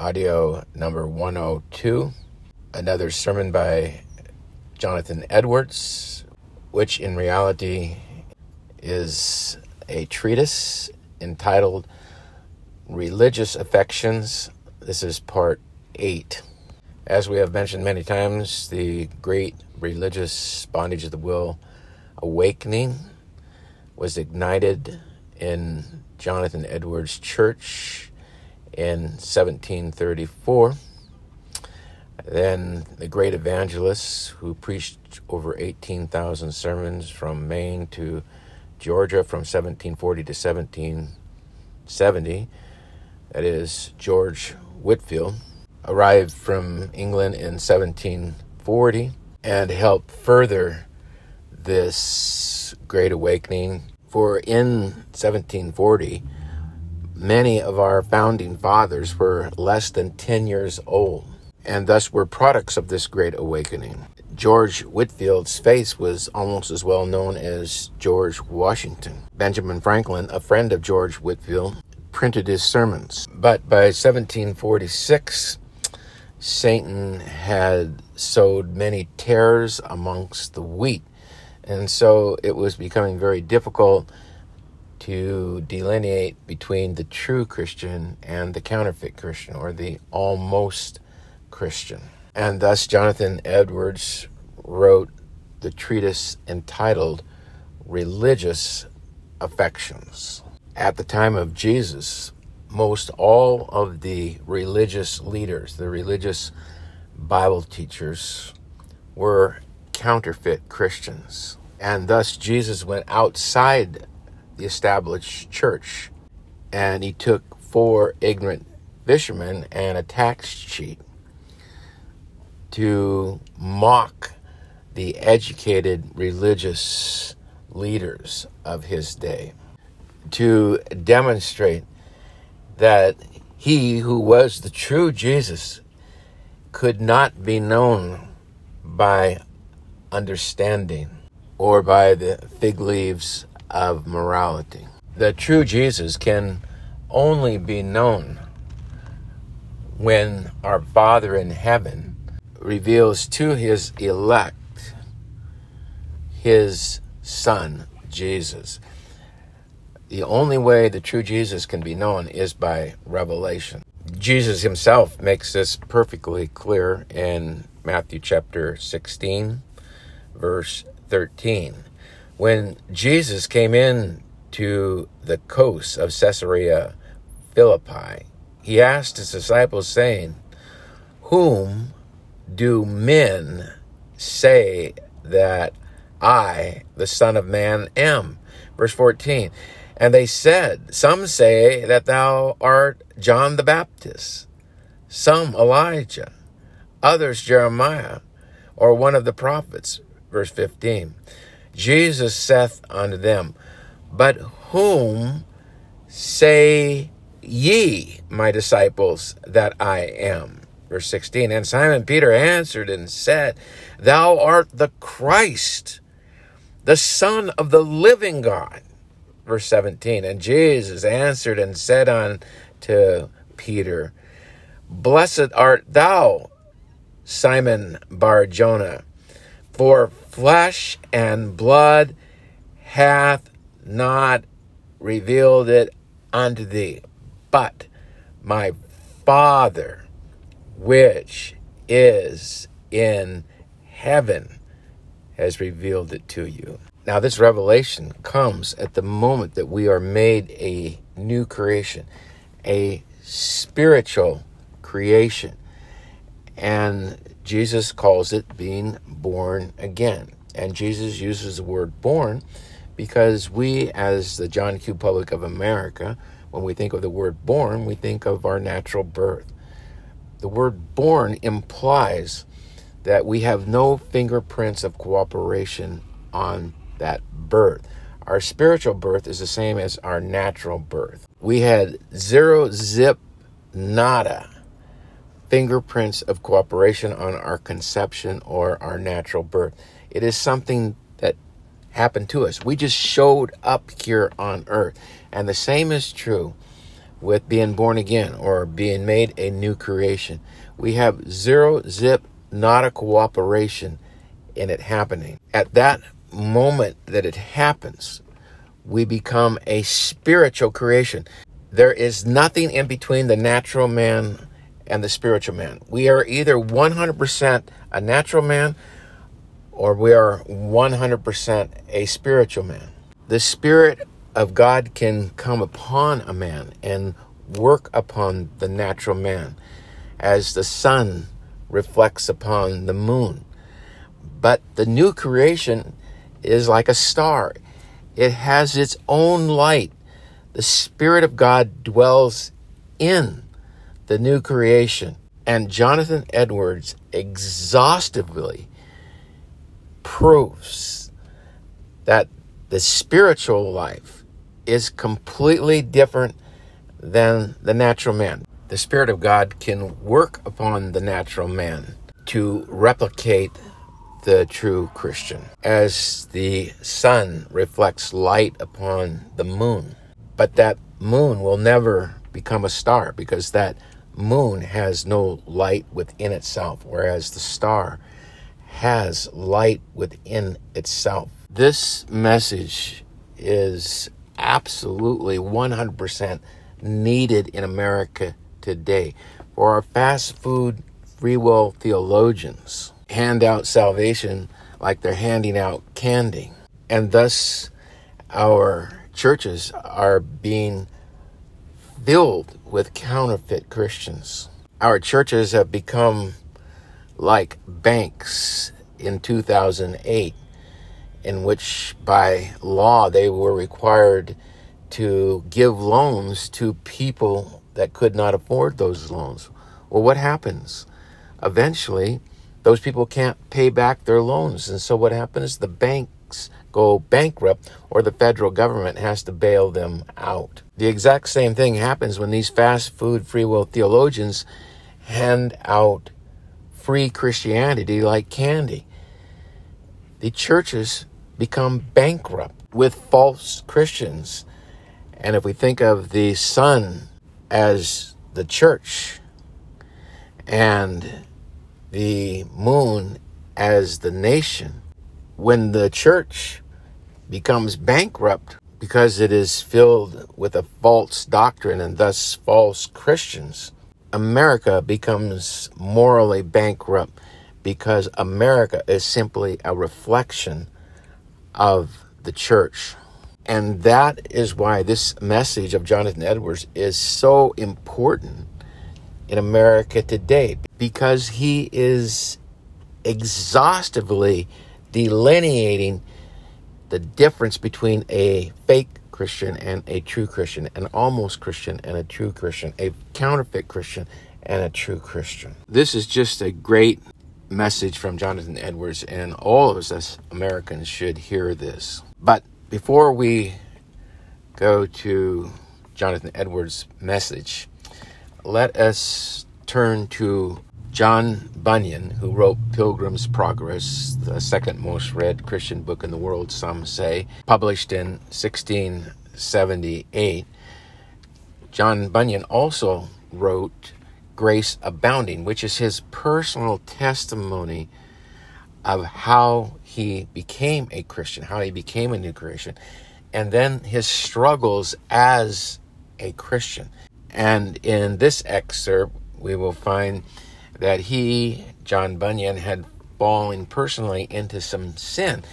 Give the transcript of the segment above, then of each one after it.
audio number 102, another sermon by Jonathan Edwards, which in reality is a treatise entitled Religious Affections. This is part 8. As we have mentioned many times, the great religious bondage of the will awakening was ignited in Jonathan Edwards' church in 1734. Then the great evangelists who preached over 18,000 sermons from Maine to Georgia from 1740 to 1770, that is, George Whitefield, arrived from England in 1740 and helped further this great awakening. For in 1740, many of our founding fathers were less than 10 years old and thus were products of this great awakening. George Whitefield's face was almost as well known as George Washington. Benjamin Franklin, a friend of George Whitefield, printed his sermons. But by 1746, Satan had sowed many tares amongst the wheat. And so it was becoming very difficult to delineate between the true Christian and the counterfeit Christian or the almost Christian. And thus, Jonathan Edwards wrote the treatise entitled Religious Affections. At the time of Jesus, most all of the religious leaders, the religious Bible teachers, were counterfeit Christians. And thus Jesus went outside the established church. And he took four ignorant fishermen and a tax cheat to mock the educated religious leaders of his day, to demonstrate that he who was the true Jesus could not be known by understanding or by the fig leaves of morality. The true Jesus can only be known when our Father in heaven reveals to his elect his Son, Jesus. The only way the true Jesus can be known is by revelation. Jesus himself makes this perfectly clear in Matthew chapter 16, verse 13. When Jesus came in to the coast of Caesarea Philippi, he asked his disciples, saying, Whom do men say that I, the Son of Man, am? Verse 14. And they said, Some say that thou art John the Baptist, some Elijah, others Jeremiah, or one of the prophets. Verse 15. Jesus saith unto them, But whom say ye, my disciples, that I am? Verse 16. And Simon Peter answered and said, Thou art the Christ, the Son of the living God verse 17 and jesus answered and said unto peter blessed art thou simon bar jonah for flesh and blood hath not revealed it unto thee but my father which is in heaven has revealed it to you now, this revelation comes at the moment that we are made a new creation, a spiritual creation. And Jesus calls it being born again. And Jesus uses the word born because we, as the John Q. Public of America, when we think of the word born, we think of our natural birth. The word born implies that we have no fingerprints of cooperation on that birth. Our spiritual birth is the same as our natural birth. We had zero zip nada fingerprints of cooperation on our conception or our natural birth. It is something that happened to us. We just showed up here on earth. And the same is true with being born again or being made a new creation. We have zero zip, not a cooperation in it happening. At that moment that it happens, we become a spiritual creation. There is nothing in between the natural man and the spiritual man. We are either 100% a natural man or we are 100% a spiritual man. The Spirit of God can come upon a man and work upon the natural man as the sun reflects upon the moon. But the new creation is like a star, it has its own light. The Spirit of God dwells in the new creation. And Jonathan Edwards exhaustively proves that the spiritual life is completely different than the natural man. The Spirit of God can work upon the natural man to replicate the true Christian, as the sun reflects light upon the moon. But that moon will never become a star because that moon has no light within itself, whereas the star has light within itself. This message is absolutely 100% needed in America today. For our fast food free will theologians hand out salvation like they're handing out candy. And thus, our churches are being filled with counterfeit Christians. Our churches have become like banks in 2008, in which by law they were required to give loans to people that could not afford those loans. Well, what happens? Eventually, those people can't pay back their loans. And so what happens? The banks go bankrupt or the federal government has to bail them out. The exact same thing happens when these fast food free will theologians hand out free Christianity like candy. The churches become bankrupt with false Christians. And if we think of the sun as the church and the moon as the nation, when the church becomes bankrupt because it is filled with a false doctrine and thus false Christians, America becomes morally bankrupt because America is simply a reflection of the church. And that is why this message of Jonathan Edwards is so important in America today because he is exhaustively delineating the difference between a fake Christian and a true Christian, an almost Christian and a true Christian, a counterfeit Christian and a true Christian. This is just a great message from Jonathan Edwards, and all of us as Americans should hear this. But before we go to Jonathan Edwards' message, let us turn to John Bunyan, who wrote Pilgrim's Progress, the second most read Christian book in the world, some say, published in 1678. John Bunyan also wrote Grace Abounding, which is his personal testimony of how he became a Christian, how he became a new creation, and then his struggles as a Christian. And in this excerpt, we will find that he, John Bunyan, had fallen personally into some sin.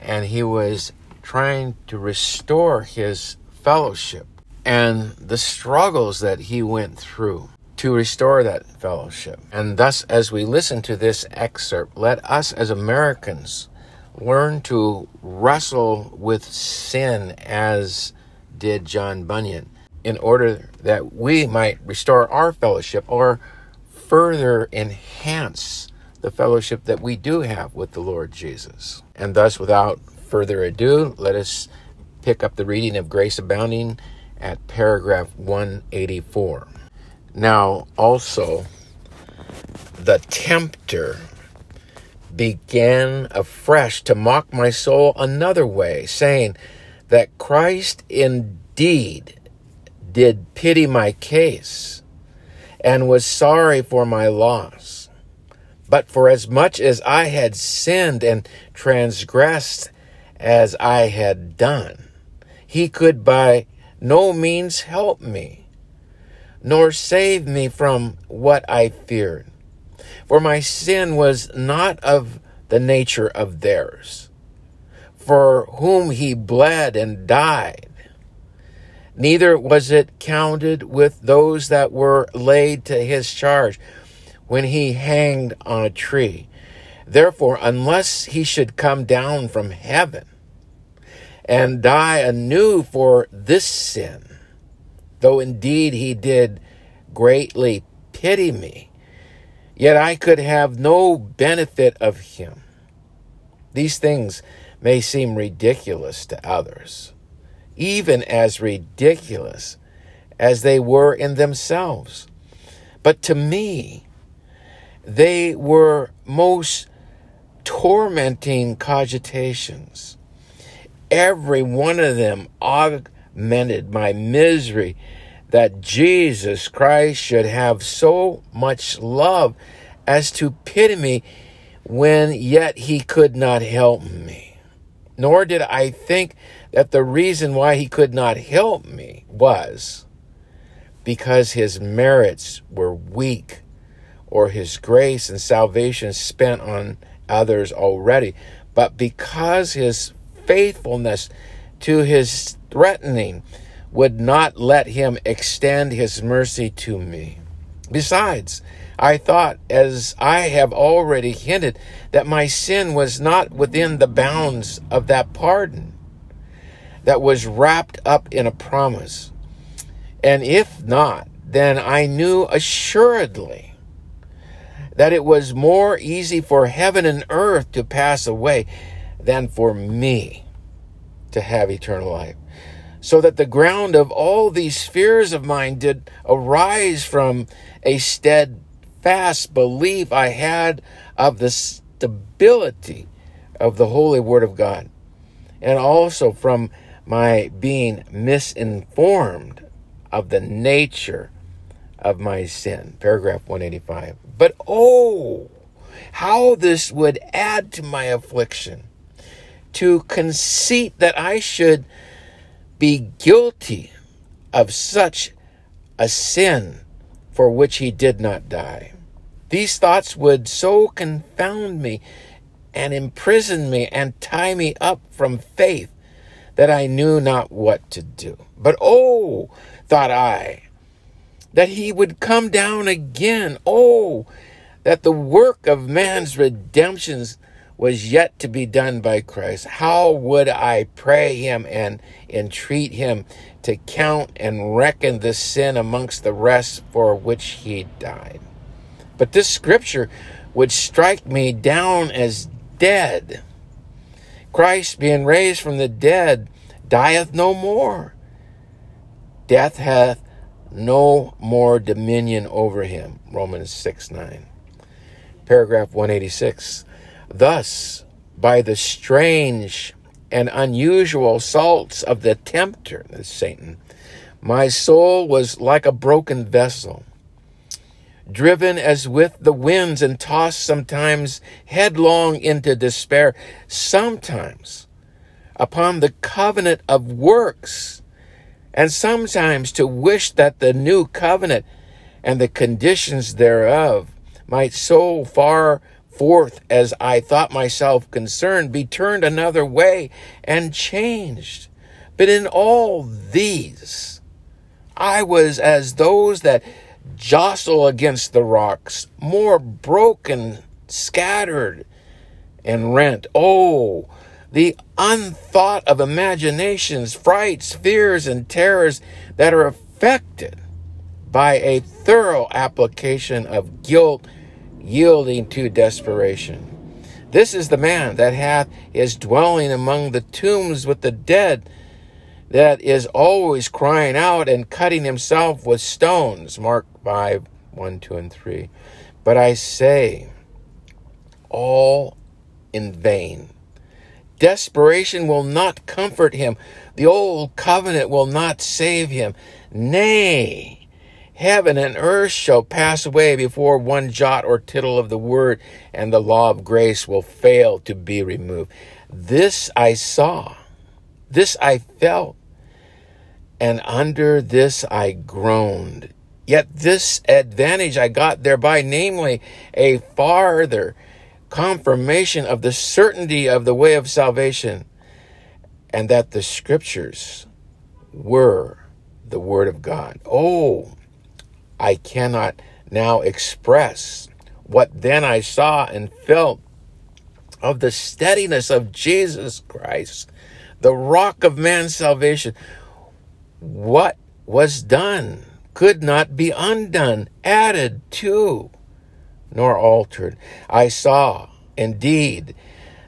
And he was trying to restore his fellowship and the struggles that he went through to restore that fellowship. And thus, as we listen to this excerpt, let us as Americans learn to wrestle with sin as did John Bunyan in order that we might restore our fellowship or further enhance the fellowship that we do have with the Lord Jesus. And thus, without further ado, let us pick up the reading of Grace Abounding at paragraph 184. Now, also, the tempter began afresh to mock my soul another way, saying that Christ indeed did pity my case and was sorry for my loss. But for as much as I had sinned and transgressed as I had done, he could by no means help me, nor save me from what I feared. For my sin was not of the nature of theirs, for whom he bled and died neither was it counted with those that were laid to his charge when he hanged on a tree. Therefore, unless he should come down from heaven and die anew for this sin, though indeed he did greatly pity me, yet I could have no benefit of him. These things may seem ridiculous to others even as ridiculous as they were in themselves. But to me, they were most tormenting cogitations. Every one of them augmented my misery that Jesus Christ should have so much love as to pity me when yet he could not help me. Nor did I think that the reason why he could not help me was because his merits were weak or his grace and salvation spent on others already, but because his faithfulness to his threatening would not let him extend his mercy to me. Besides, I thought, as I have already hinted, that my sin was not within the bounds of that pardon that was wrapped up in a promise. And if not, then I knew assuredly that it was more easy for heaven and earth to pass away than for me to have eternal life. So that the ground of all these fears of mine did arise from a steadfast belief I had of the stability of the holy word of God, and also from my being misinformed of the nature of my sin. Paragraph 185. But oh, how this would add to my affliction to conceit that I should be guilty of such a sin for which he did not die. These thoughts would so confound me and imprison me and tie me up from faith that I knew not what to do. But oh, thought I, that he would come down again. Oh, that the work of man's redemption was yet to be done by Christ. How would I pray him and entreat him to count and reckon the sin amongst the rest for which he died? But this scripture would strike me down as dead. Christ being raised from the dead dieth no more. Death hath no more dominion over him. Romans 6 9. Paragraph 186. Thus, by the strange and unusual assaults of the tempter, Satan, my soul was like a broken vessel, driven as with the winds and tossed sometimes headlong into despair, sometimes upon the covenant of works, and sometimes to wish that the new covenant and the conditions thereof might so far forth as I thought myself concerned be turned another way and changed. But in all these, I was as those that jostle against the rocks, more broken, scattered, and rent. Oh, the unthought of imaginations, frights, fears, and terrors that are affected by a thorough application of guilt yielding to desperation. This is the man that hath his dwelling among the tombs with the dead, that is always crying out and cutting himself with stones. Mark 5 1, 2, and 3. But I say, all in vain desperation will not comfort him. The old covenant will not save him. Nay, heaven and earth shall pass away before one jot or tittle of the word, and the law of grace will fail to be removed. This I saw, this I felt, and under this I groaned. Yet this advantage I got thereby, namely, a farther confirmation of the certainty of the way of salvation, and that the scriptures were the word of God. Oh, I cannot now express what then I saw and felt of the steadiness of Jesus Christ, the rock of man's salvation. What was done could not be undone, added to nor altered. I saw, indeed,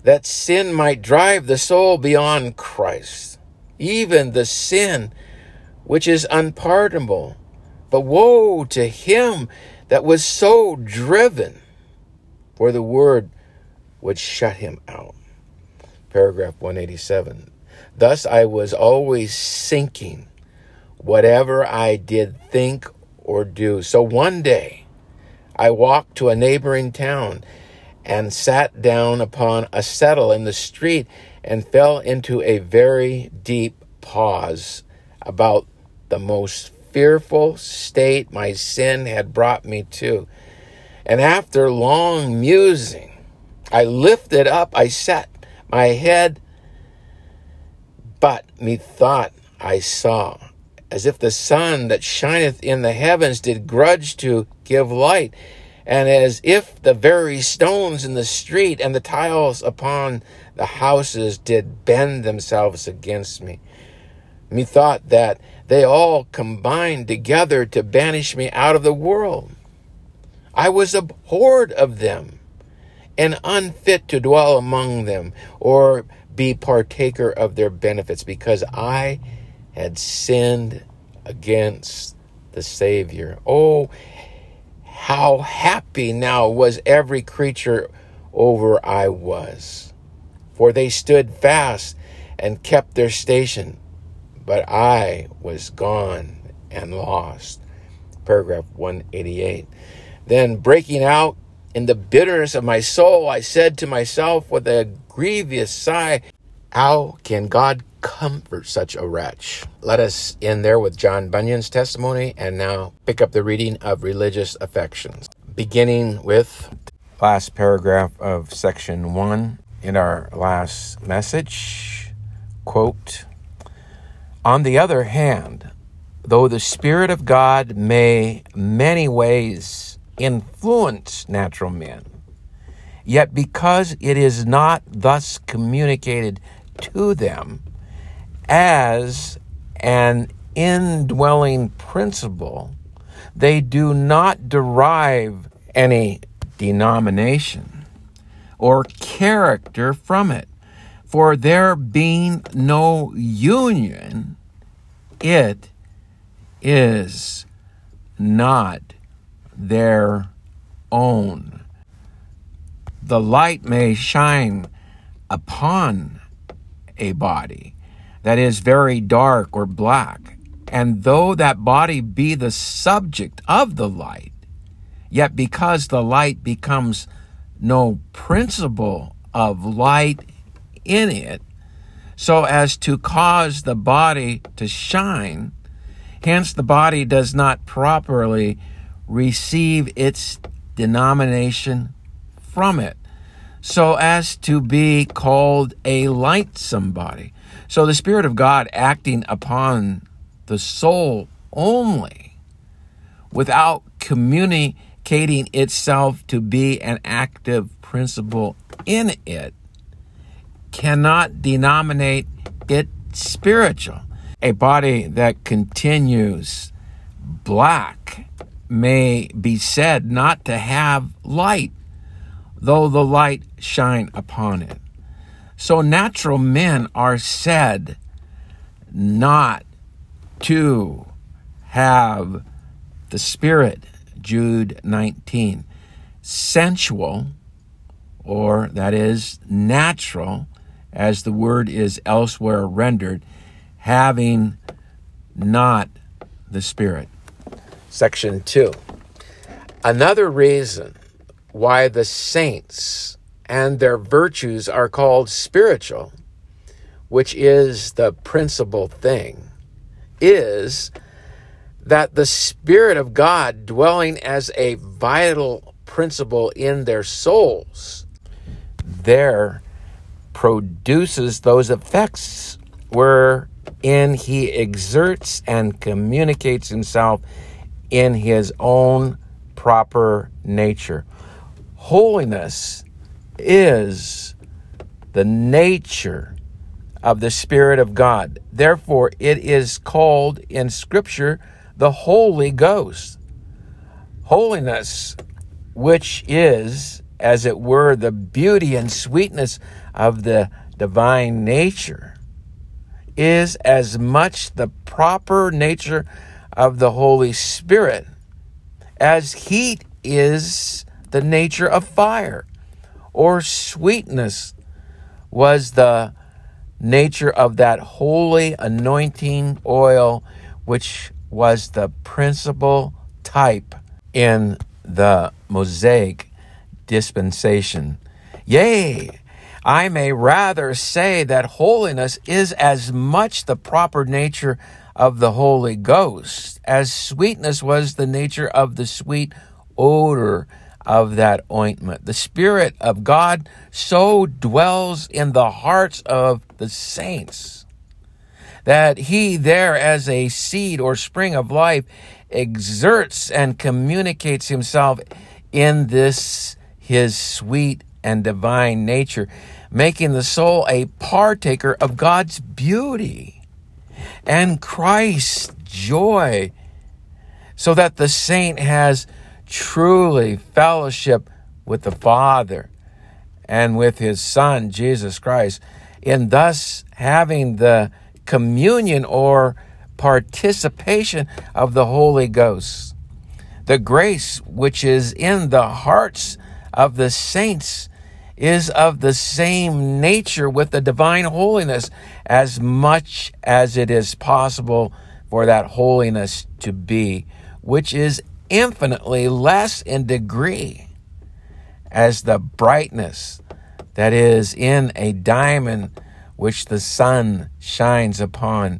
that sin might drive the soul beyond Christ, even the sin which is unpardonable. But woe to him that was so driven, for the word would shut him out. Paragraph 187. Thus I was always sinking, whatever I did think or do. So one day, I walked to a neighboring town and sat down upon a settle in the street and fell into a very deep pause about the most fearful state my sin had brought me to. And after long musing, I lifted up, I set my head, but methought I saw, as if the sun that shineth in the heavens did grudge to give light, and as if the very stones in the street and the tiles upon the houses did bend themselves against me. Methought that they all combined together to banish me out of the world. I was abhorred of them and unfit to dwell among them or be partaker of their benefits because I had sinned against the Savior. Oh, how happy now was every creature over I was. For they stood fast and kept their station, but I was gone and lost. Paragraph 188. Then breaking out in the bitterness of my soul, I said to myself with a grievous sigh, How can God comfort such a wretch. Let us end there with John Bunyan's testimony and now pick up the reading of religious affections. Beginning with last paragraph of section one in our last message. Quote On the other hand, though the Spirit of God may many ways influence natural men, yet because it is not thus communicated to them, as an indwelling principle, they do not derive any denomination or character from it. For there being no union, it is not their own. The light may shine upon a body, that is very dark or black. And though that body be the subject of the light, yet because the light becomes no principle of light in it, so as to cause the body to shine, hence the body does not properly receive its denomination from it, so as to be called a lightsome body. So the Spirit of God acting upon the soul only without communicating itself to be an active principle in it cannot denominate it spiritual. A body that continues black may be said not to have light, though the light shine upon it. So natural men are said not to have the Spirit, Jude 19. Sensual, or that is natural, as the word is elsewhere rendered, having not the Spirit. Section 2. Another reason why the saints and their virtues are called spiritual, which is the principal thing, is that the Spirit of God dwelling as a vital principle in their souls there produces those effects wherein he exerts and communicates himself in his own proper nature. Holiness is the nature of the Spirit of God. Therefore, it is called in Scripture the Holy Ghost. Holiness, which is, as it were, the beauty and sweetness of the divine nature, is as much the proper nature of the Holy Spirit as heat is the nature of fire, or sweetness was the nature of that holy anointing oil which was the principal type in the Mosaic dispensation. Yea, I may rather say that holiness is as much the proper nature of the Holy Ghost as sweetness was the nature of the sweet odor of that ointment. The Spirit of God so dwells in the hearts of the saints that he there as a seed or spring of life exerts and communicates himself in this his sweet and divine nature, making the soul a partaker of God's beauty and Christ's joy, so that the saint has truly fellowship with the Father and with his Son, Jesus Christ, in thus having the communion or participation of the Holy Ghost. The grace which is in the hearts of the saints is of the same nature with the divine holiness as much as it is possible for that holiness to be, which is infinitely less in degree as the brightness that is in a diamond which the sun shines upon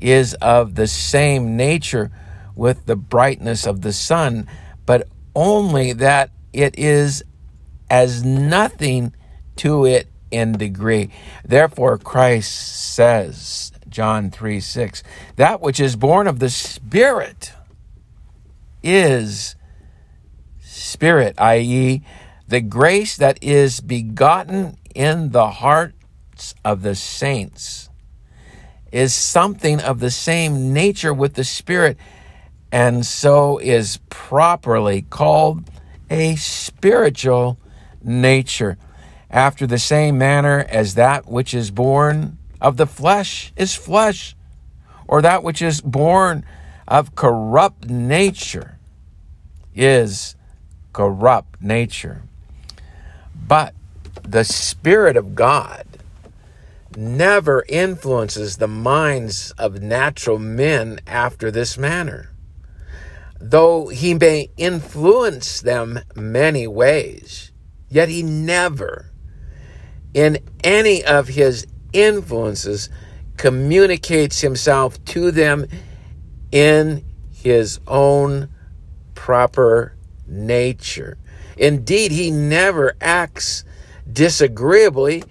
is of the same nature with the brightness of the sun, but only that it is as nothing to it in degree. Therefore, Christ says, John 3 6, that which is born of the Spirit is Spirit, i.e., the grace that is begotten in the hearts of the saints is something of the same nature with the Spirit, and so is properly called a spiritual nature, after the same manner as that which is born of the flesh is flesh, or that which is born of corrupt nature is corrupt nature. But the Spirit of God never influences the minds of natural men after this manner. Though he may influence them many ways, yet he never, in any of his influences, communicates himself to them in his own proper nature. Indeed, he never acts disagreeably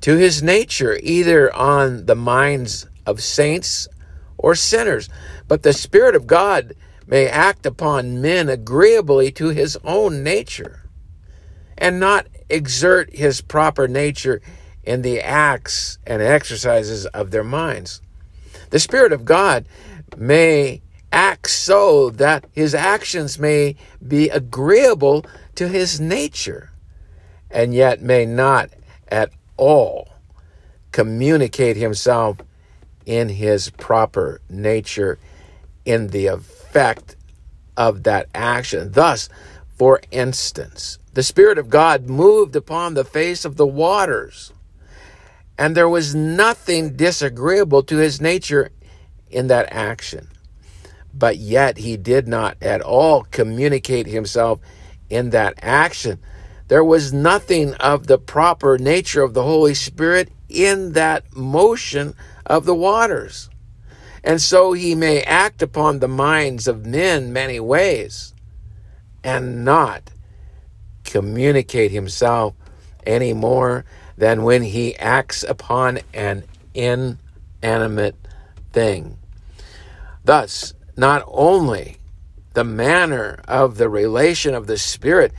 to his nature, either on the minds of saints or sinners. But the Spirit of God may act upon men agreeably to his own nature and not exert his proper nature in the acts and exercises of their minds. The Spirit of God may act so that his actions may be agreeable to his nature and yet may not at all communicate himself in his proper nature in the effect of that action. Thus, for instance, the Spirit of God moved upon the face of the waters And there was nothing disagreeable to his nature in that action. But yet he did not at all communicate himself in that action. There was nothing of the proper nature of the Holy Spirit in that motion of the waters. And so he may act upon the minds of men many ways and not communicate himself any more than when he acts upon an inanimate thing. Thus, not only the manner of the relation of the Spirit,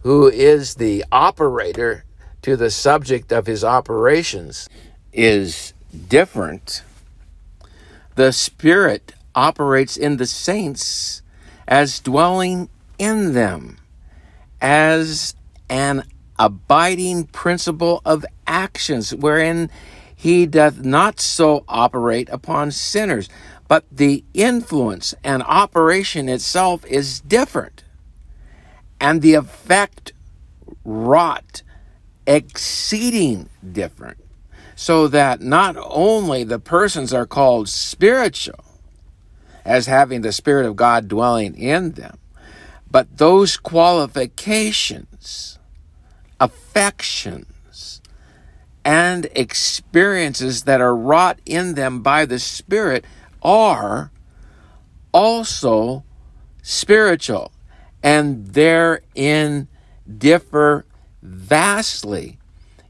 who is the operator to the subject of his operations, is different. The Spirit operates in the saints as dwelling in them, as an abiding principle of actions, wherein he doth not so operate upon sinners, but the influence and operation itself is different, and the effect wrought exceeding different, so that not only the persons are called spiritual, as having the Spirit of God dwelling in them, but those qualifications, affections, and experiences that are wrought in them by the Spirit are also spiritual and therein differ vastly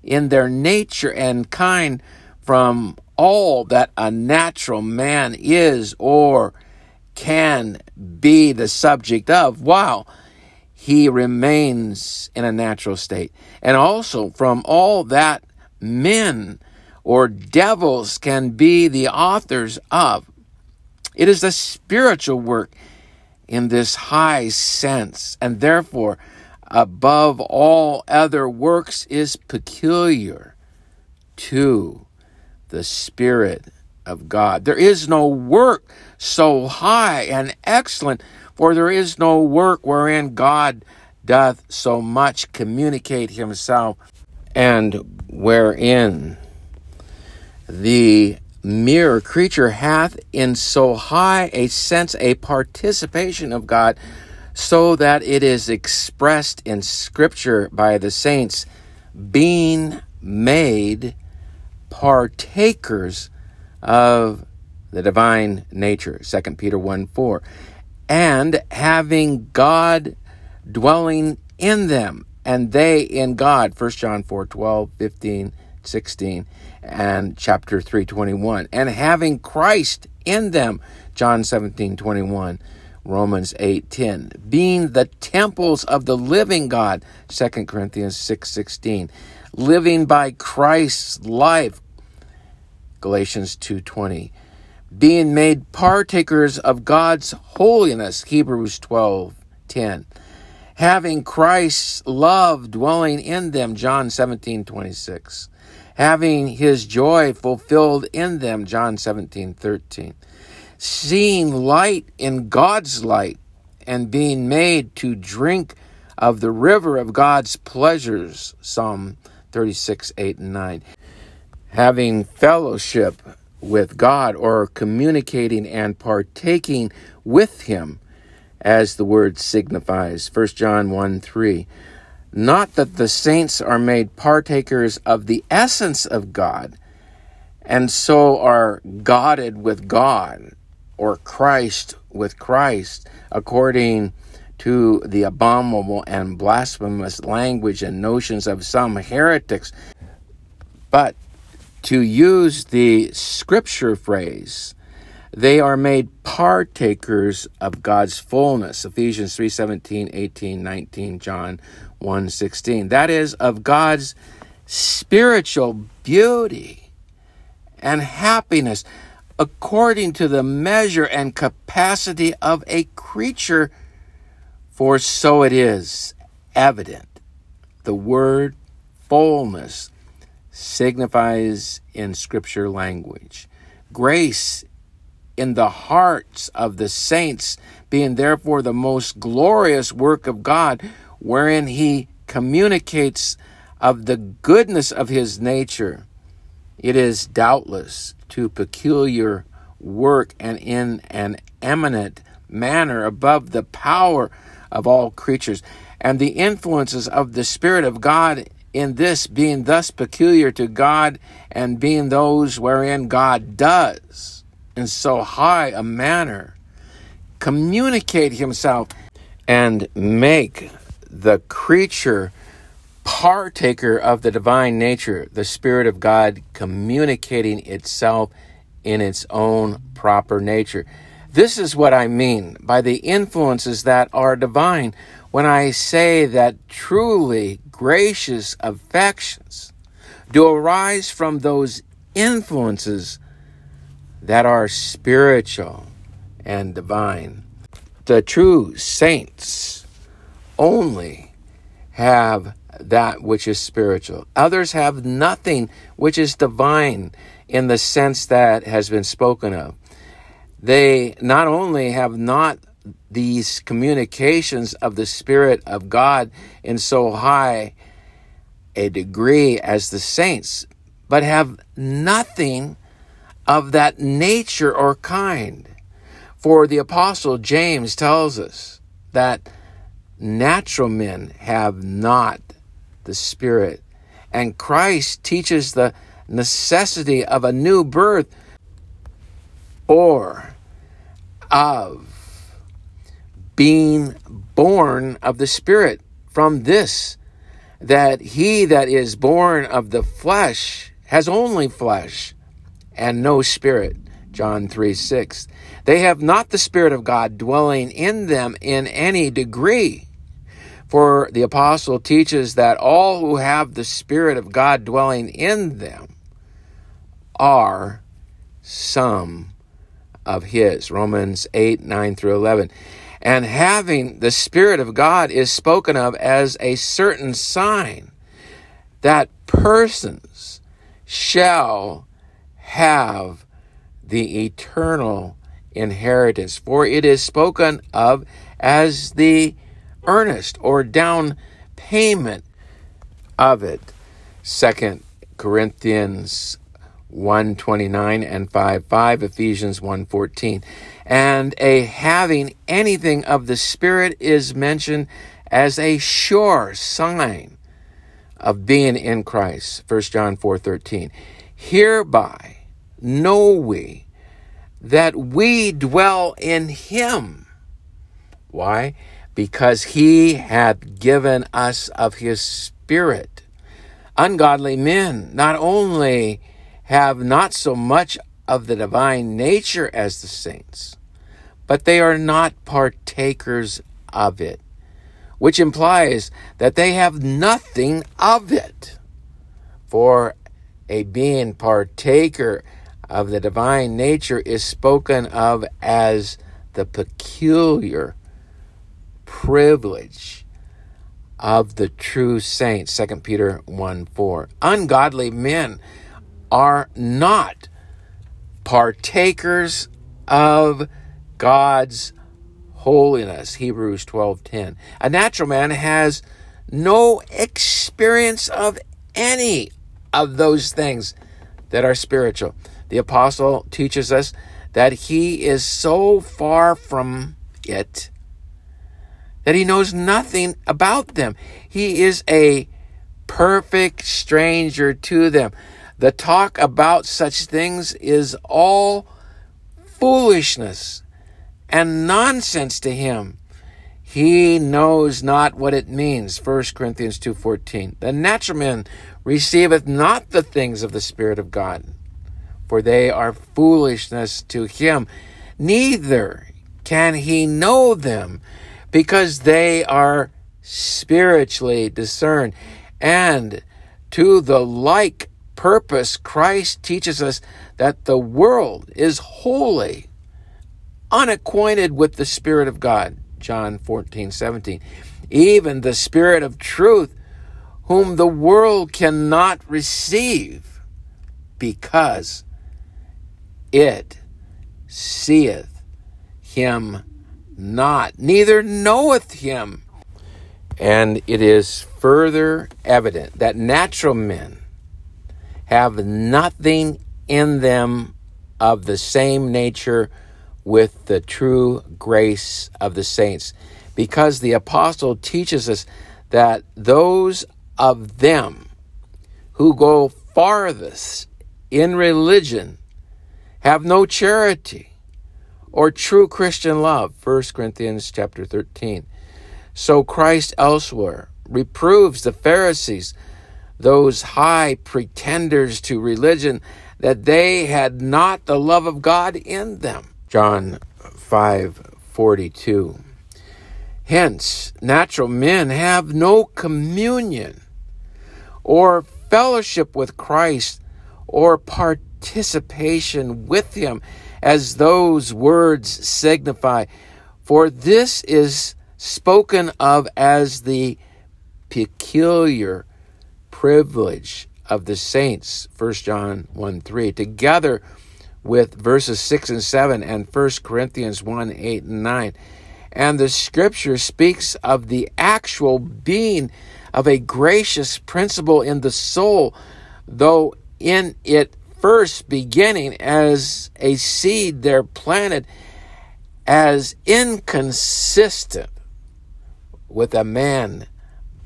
in their nature and kind from all that a natural man is or can be the subject of while he remains in a natural state. And also from all that men or devils can be the authors of. It is a spiritual work in this high sense, and therefore, above all other works, is peculiar to the Spirit of God. There is no work so high and excellent, for there is no work wherein God doth so much communicate himself, and wherein the mere creature hath in so high a sense a participation of God, so that it is expressed in Scripture by the saints, being made partakers of the divine nature, 2 Peter 1 4, and having God dwelling in them, and they in God, 1 John 4 12, 15, 16, and chapter 3 21, and having Christ in them, John 17 21. Romans 8:10 being the temples of the living God 2 Corinthians 6:16 living by Christ's life Galatians 2:20 being made partakers of God's holiness Hebrews 12:10 having Christ's love dwelling in them John 17:26 having his joy fulfilled in them John 17:13 seeing light in God's light and being made to drink of the river of God's pleasures Psalm 36 8 and 9 having fellowship with God or communicating and partaking with Him, as the word signifies. 1 John 1 3. Not that the saints are made partakers of the essence of God, and so are godded with God, or Christ with Christ, according to the abominable and blasphemous language and notions of some heretics, but to use the scripture phrase, they are made partakers of God's fullness. Ephesians 3 17, 18, 19, John 1 16. That is, of God's spiritual beauty and happiness according to the measure and capacity of a creature, for so it is evident. The word fullness signifies in scripture language. Grace in the hearts of the saints, being therefore the most glorious work of God, wherein he communicates of the goodness of his nature It is doubtless to peculiar work and in an eminent manner above the power of all creatures, and the influences of the Spirit of God in this being thus peculiar to God and being those wherein God does in so high a manner communicate himself and make the creature partaker of the divine nature, the Spirit of God communicating itself in its own proper nature. This is what I mean by the influences that are divine when I say that truly gracious affections do arise from those influences that are spiritual and divine. The true saints only have that which is spiritual. Others have nothing which is divine in the sense that has been spoken of. They not only have not these communications of the Spirit of God in so high a degree as the saints, but have nothing of that nature or kind. For the Apostle James tells us that natural men have not the Spirit. And Christ teaches the necessity of a new birth or of being born of the Spirit. From this, that he that is born of the flesh has only flesh and no spirit. John 3 6. They have not the Spirit of God dwelling in them in any degree. For the apostle teaches that all who have the Spirit of God dwelling in them are some of His. Romans 8, 9 through 11. And having the Spirit of God is spoken of as a certain sign that persons shall have the eternal inheritance. For it is spoken of as the earnest or down payment of it. Second Corinthians 129 and 5 5 Ephesians 114 and a having anything of the spirit is mentioned as a sure sign of being in Christ. 1 John 4:13 hereby know we that we dwell in him. Why because he hath given us of his Spirit. Ungodly men not only have not so much of the divine nature as the saints, but they are not partakers of it, which implies that they have nothing of it. For a being partaker of the divine nature is spoken of as the peculiar privilege of the true saints. 2 peter 1 4 ungodly men are not partakers of god's holiness. Hebrews 12:10 a natural man has no experience of any of those things that are spiritual. The apostle teaches us that he is so far from it that he knows nothing about them. He is a perfect stranger to them. The talk about such things is all foolishness and nonsense to him. He knows not what it means. 1 Corinthians 2:14. The natural man receiveth not the things of the spirit of God, for they are foolishness to him. Neither can he know them because they are spiritually discerned. And to the like purpose, Christ teaches us that the world is wholly unacquainted with the Spirit of God. John 14, 17. Even the Spirit of truth, whom the world cannot receive, because it seeth him not, neither knoweth him. And it is further evident that natural men have nothing in them of the same nature with the true grace of the saints. Because the apostle teaches us that those of them who go farthest in religion have no charity or true Christian love. 1 Corinthians chapter 13. So Christ elsewhere reproves the Pharisees, those high pretenders to religion, that they had not the love of God in them. John 5:42. Hence, natural men have no communion or fellowship with Christ or participation with him as those words signify. For this is spoken of as the peculiar privilege of the saints 1 John 1 3 together with verses 6 and 7 and 1 Corinthians 1 8 and 9 and the scripture speaks of the actual being of a gracious principle in the soul, though in it first beginning as a seed they're planted as inconsistent with a man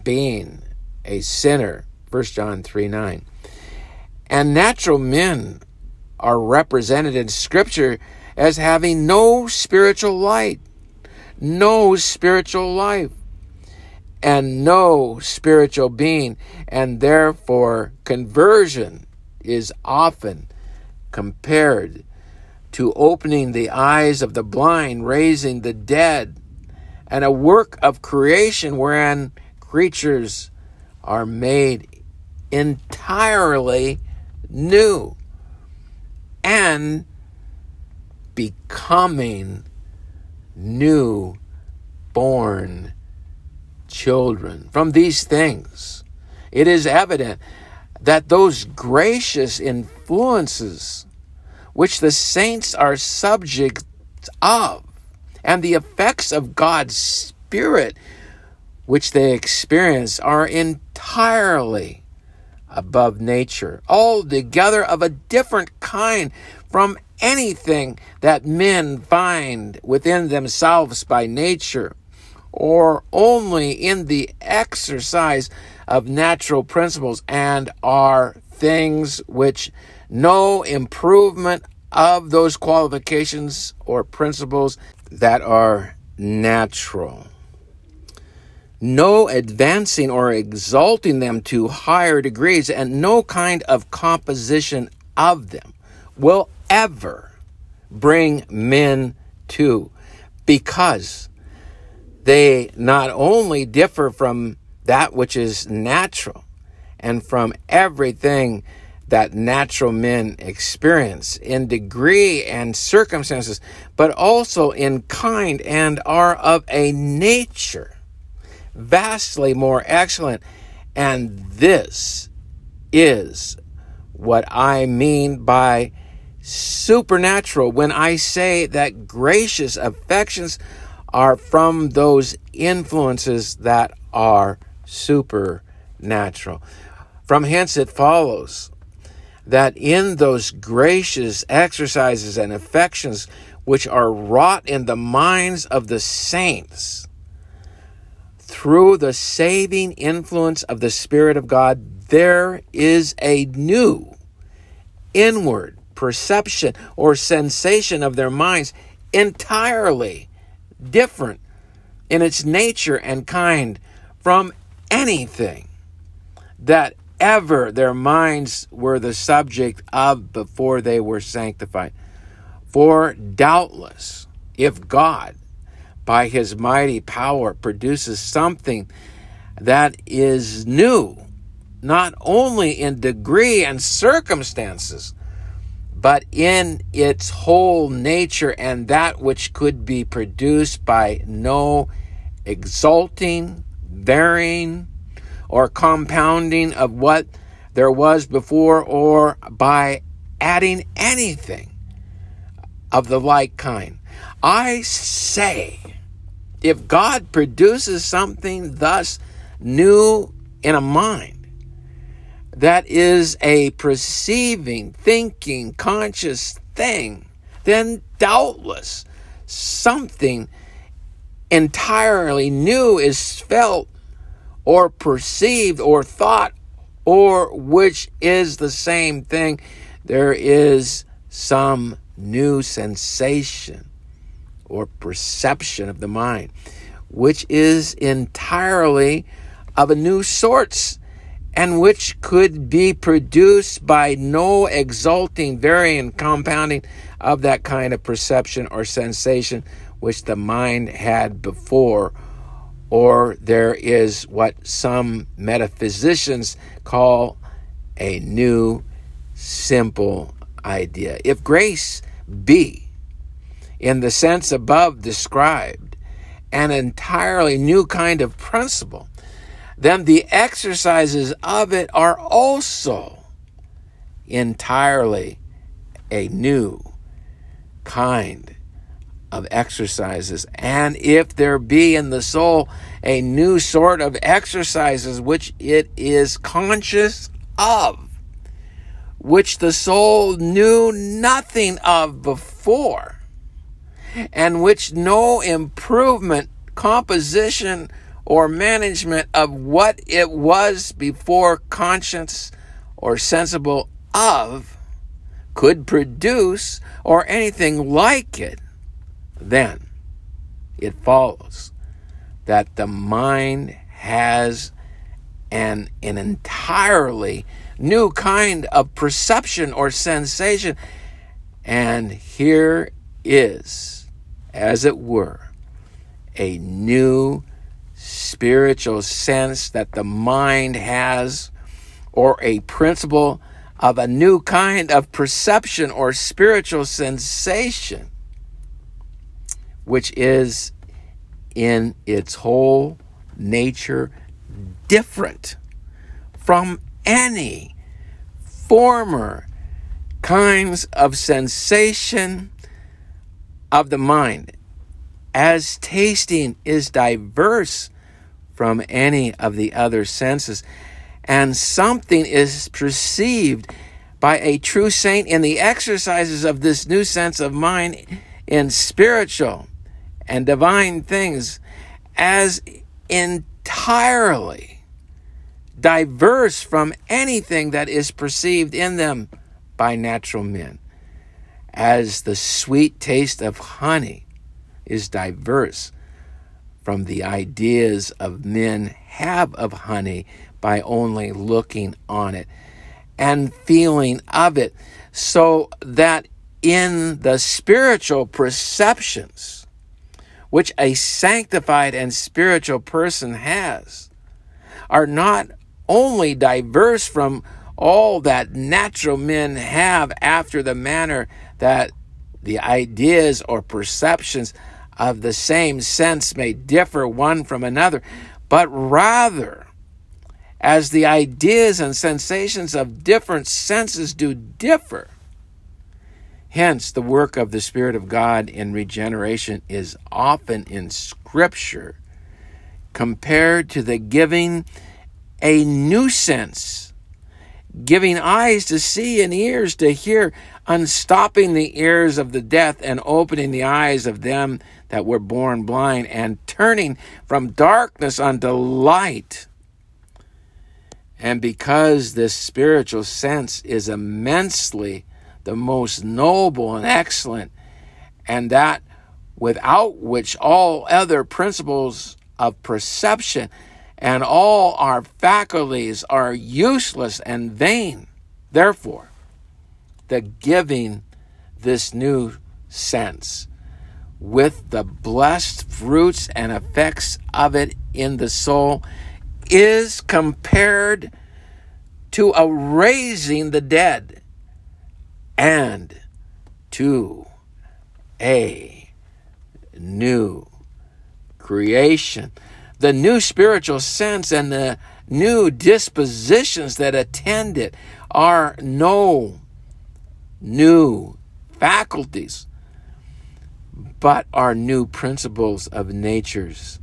being a sinner. 1 john 3 9 and natural men are represented in scripture as having no spiritual light no spiritual life and no spiritual being, and therefore conversion is often compared to opening the eyes of the blind, raising the dead, and a work of creation wherein creatures are made entirely new and becoming new born children. From these things, it is evident that those gracious influences which the saints are subject of, and the effects of God's Spirit which they experience, are entirely above nature, altogether of a different kind from anything that men find within themselves by nature, or only in the exercise of natural principles, and are things which no improvement of those qualifications or principles that are natural. No advancing or exalting them to higher degrees, and no kind of composition of them will ever bring men to because they not only differ from that which is natural and from everything that natural men experience in degree and circumstances, but also in kind and are of a nature vastly more excellent. And this is what I mean by supernatural when I say that gracious affections are from those influences that are supernatural. From hence it follows that in those gracious exercises and affections which are wrought in the minds of the saints, through the saving influence of the Spirit of God, there is a new inward perception or sensation of their minds entirely different in its nature and kind from anything that ever their minds were the subject of before they were sanctified. For doubtless, if God, by his mighty power, produces something that is new, not only in degree and circumstances, but in its whole nature and that which could be produced by no exalting, varying, or compounding of what there was before, or by adding anything of the like kind. I say, if God produces something thus new in a mind, that is a perceiving, thinking, conscious thing, then doubtless something entirely new is felt or perceived or thought or which is the same thing. There is some new sensation or perception of the mind, which is entirely of a new sort and which could be produced by no exalting, varying compounding of that kind of perception or sensation which the mind had before, or there is what some metaphysicians call a new simple idea. If grace be, in the sense above described, an entirely new kind of principle, then the exercises of it are also entirely a new kind of exercises. And if there be in the soul a new sort of exercises which it is conscious of, which the soul knew nothing of before, and which no improvement, composition, or management of what it was before conscious or sensible of could produce or anything like it, then it follows that the mind has an, an entirely new kind of perception or sensation. And here is, as it were, a new spiritual sense that the mind has, or a principle of a new kind of perception or spiritual sensation, which is in its whole nature different from any former kinds of sensation of the mind, as tasting is diverse from any of the other senses, and something is perceived by a true saint in the exercises of this new sense of mind in spiritual and divine things as entirely diverse from anything that is perceived in them by natural men, as the sweet taste of honey is diverse from the ideas of men have of honey by only looking on it and feeling of it, so that in the spiritual perceptions which a sanctified and spiritual person has are not only diverse from all that natural men have after the manner that the ideas or perceptions of the same sense may differ one from another, but rather as the ideas and sensations of different senses do differ. Hence, the work of the Spirit of God in regeneration is often in Scripture compared to the giving a new sense, giving eyes to see and ears to hear, unstopping the ears of the deaf and opening the eyes of them that were born blind, and turning from darkness unto light. And because this spiritual sense is immensely the most noble and excellent, and that without which all other principles of perception and all our faculties are useless and vain. Therefore, the giving this new sense with the blessed fruits and effects of it in the soul is compared to a raising the dead and to a new creation the new spiritual sense and the new dispositions that attend it are no new faculties, but are new principles of natures.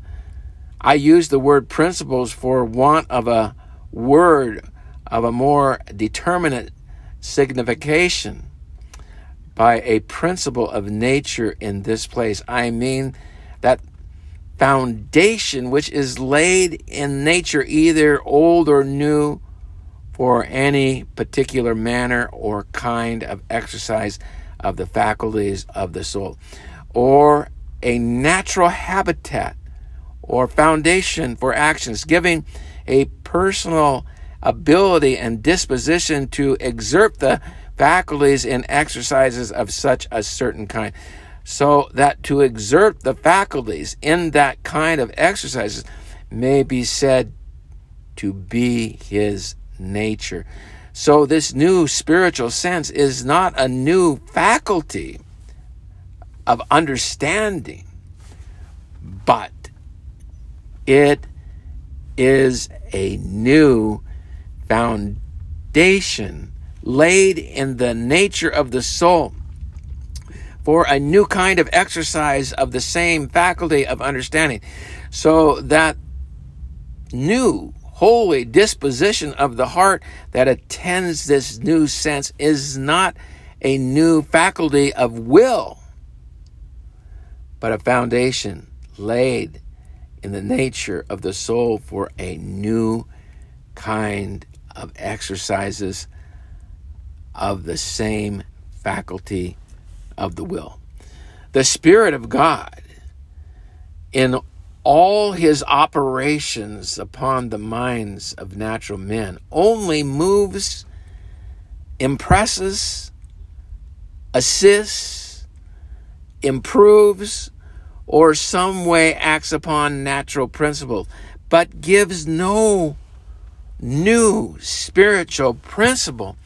I use the word principles for want of a word of a more determinate signification by a principle of nature in this place. I mean that foundation which is laid in nature, either old or new, for any particular manner or kind of exercise of the faculties of the soul, or a natural habitat or foundation for actions, giving a personal ability and disposition to exert the faculties in exercises of such a certain kind. So that to exert the faculties in that kind of exercises may be said to be his nature. So, this new spiritual sense is not a new faculty of understanding, but it is a new foundation laid in the nature of the soul for a new kind of exercise of the same faculty of understanding. So that new holy disposition of the heart that attends this new sense is not a new faculty of will, but a foundation laid in the nature of the soul for a new kind of exercises of the same faculty of the will. The Spirit of God, in all his operations upon the minds of natural men, only moves, impresses, assists, improves, or some way acts upon natural principles, but gives no new spiritual principle.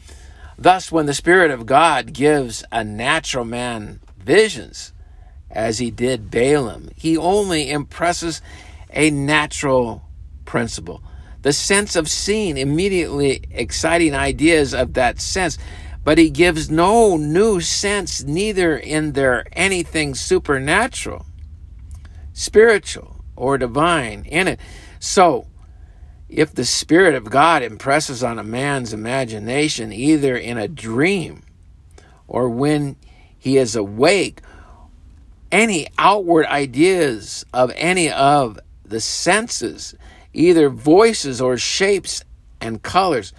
Thus, when the Spirit of God gives a natural man visions, as he did Balaam, he only impresses a natural principle. The sense of seeing, immediately exciting ideas of that sense, but he gives no new sense, neither in there anything supernatural, spiritual, or divine in it. So, if the Spirit of God impresses on a man's imagination, either in a dream or when he is awake, any outward ideas of any of the senses, either voices or shapes and colors,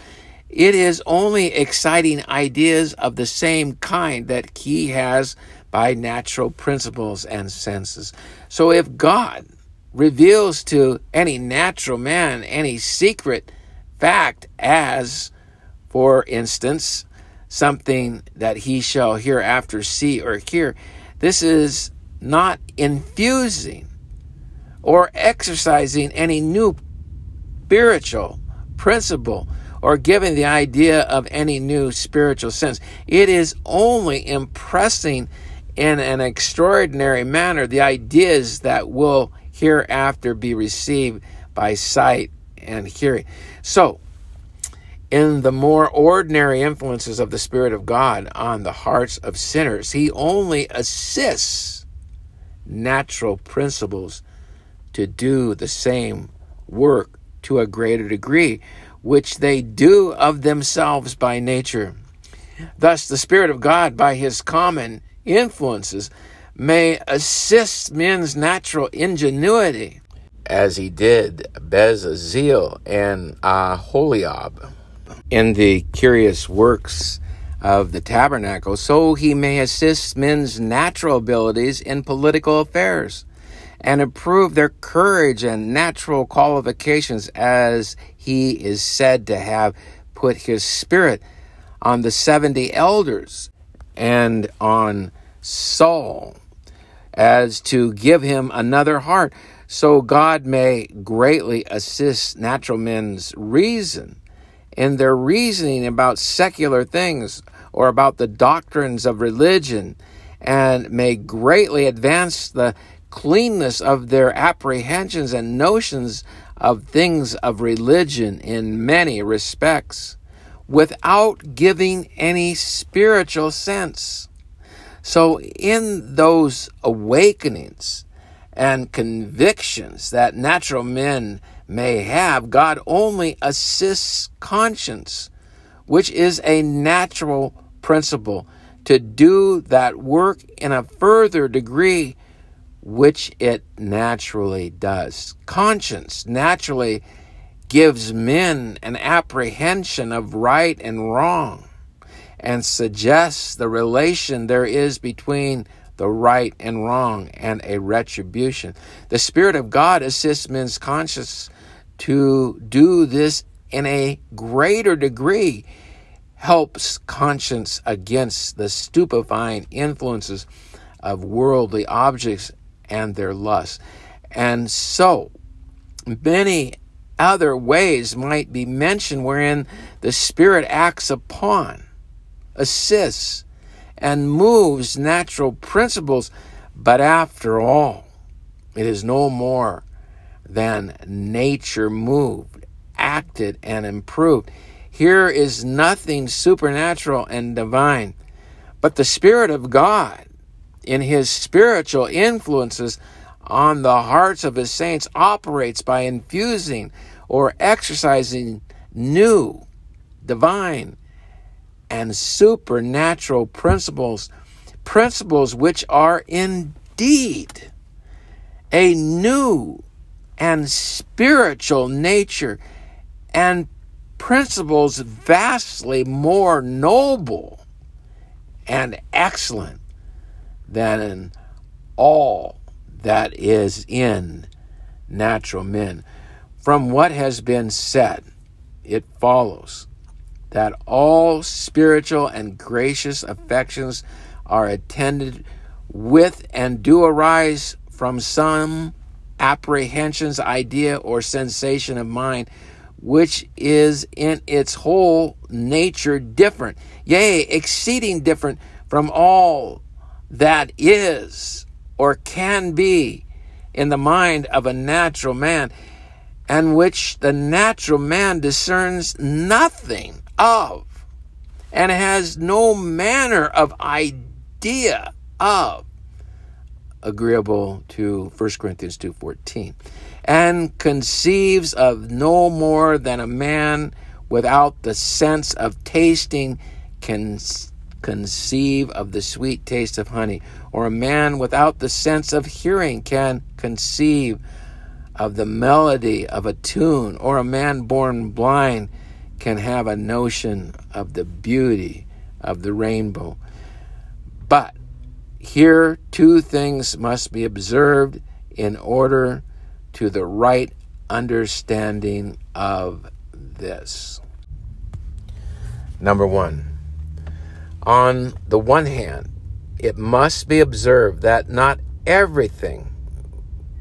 it is only exciting ideas of the same kind that he has by natural principles and senses. So if God reveals to any natural man any secret fact, as, for instance, something that he shall hereafter see or hear. This is not infusing or exercising any new spiritual principle or giving the idea of any new spiritual sense. It is only impressing in an extraordinary manner the ideas that will hereafter be received by sight and hearing. So, in the more ordinary influences of the Spirit of God on the hearts of sinners, He only assists natural principles to do the same work to a greater degree, which they do of themselves by nature. Thus, the Spirit of God, by His common influences, may assist men's natural ingenuity. As he did Bezaleel and Aholiab in the curious works of the tabernacle, so he may assist men's natural abilities in political affairs and improve their courage and natural qualifications as he is said to have put his spirit on the 70 elders and on Saul as to give him another heart, so God may greatly assist natural men's reason in their reasoning about secular things or about the doctrines of religion, and may greatly advance the cleanness of their apprehensions and notions of things of religion in many respects, without giving any spiritual sense. So, in those awakenings and convictions that natural men may have, God only assists conscience, which is a natural principle, to do that work in a further degree which it naturally does. Conscience naturally gives men an apprehension of right and wrong and suggests the relation there is between the right and wrong and a retribution. The Spirit of God assists men's conscience to do this in a greater degree, helps conscience against the stupefying influences of worldly objects and their lusts. And so, many other ways might be mentioned wherein the Spirit acts upon, assists, and moves natural principles, but after all, it is no more than nature moved, acted, and improved. Here is nothing supernatural and divine, but the Spirit of God in his spiritual influences on the hearts of his saints operates by infusing or exercising new, divine, and supernatural principles, principles which are indeed a new and spiritual nature and principles vastly more noble and excellent than all that is in natural men. From what has been said, it follows that all spiritual and gracious affections are attended with and do arise from some apprehensions, idea, or sensation of mind, which is in its whole nature different, yea, exceeding different from all that is or can be in the mind of a natural man, and which the natural man discerns nothing of, and has no manner of idea of, agreeable to 1 Corinthians 2:14, and conceives of no more than a man without the sense of tasting can conceive of the sweet taste of honey, or a man without the sense of hearing can conceive of the melody of a tune, or a man born blind can have a notion of the beauty of the rainbow. But here, two things must be observed in order to the right understanding of this. Number one, on the one hand, it must be observed that not everything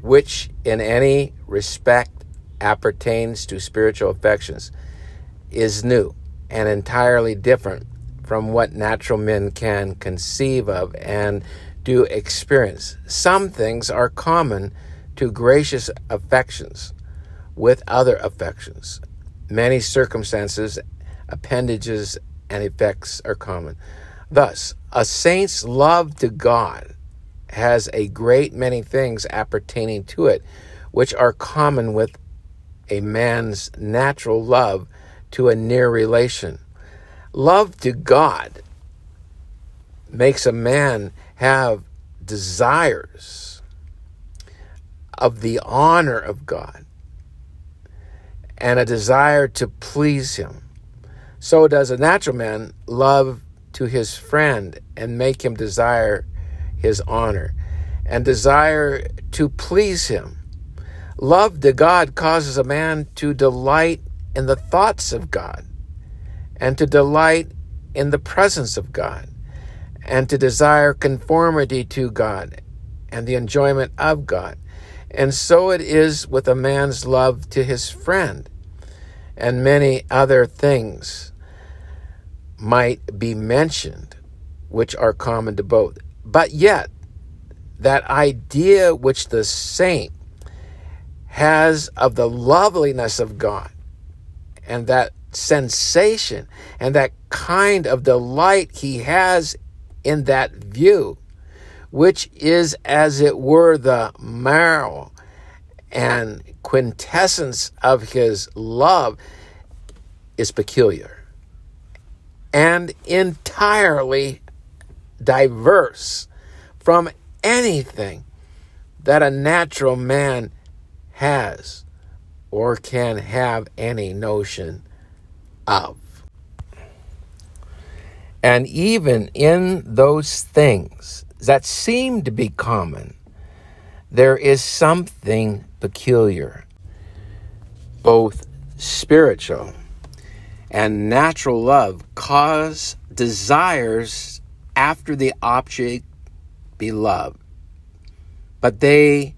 which in any respect appertains to spiritual affections is new and entirely different from what natural men can conceive of and do experience. Some things are common to gracious affections with other affections. Many circumstances, appendages, and effects are common. Thus, a saint's love to God has a great many things appertaining to it, which are common with a man's natural love to a near relation. Love to God makes a man have desires of the honor of God and a desire to please Him. So does a natural man love to his friend and make him desire his honor and desire to please him. Love to God causes a man to delight in the thoughts of God and to delight in the presence of God and to desire conformity to God and the enjoyment of God. And so it is with a man's love to his friend and many other things might be mentioned, which are common to both. But yet, that idea which the saint has of the loveliness of God and that sensation and that kind of delight he has in that view, which is as it were the marrow and quintessence of his love is peculiar and entirely diverse from anything that a natural man has or can have any notion of. And even in those things that seem to be common, there is something peculiar, both spiritual and natural love cause desires after the object beloved, but they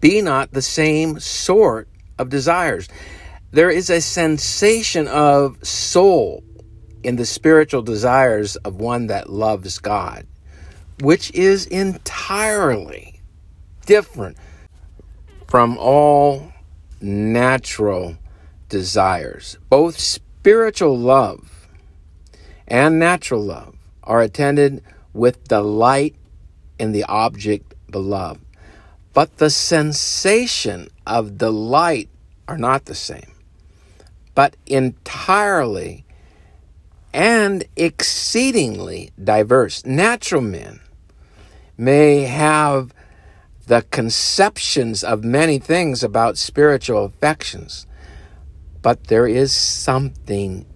be not the same sort of desires. There is a sensation of soul in the spiritual desires of one that loves God, which is entirely different from all natural desires. Both spiritual love and natural love are attended with delight in the object beloved. But the sensation of delight are not the same, but entirely and exceedingly diverse. Natural men may have the conceptions of many things about spiritual affections, but there is something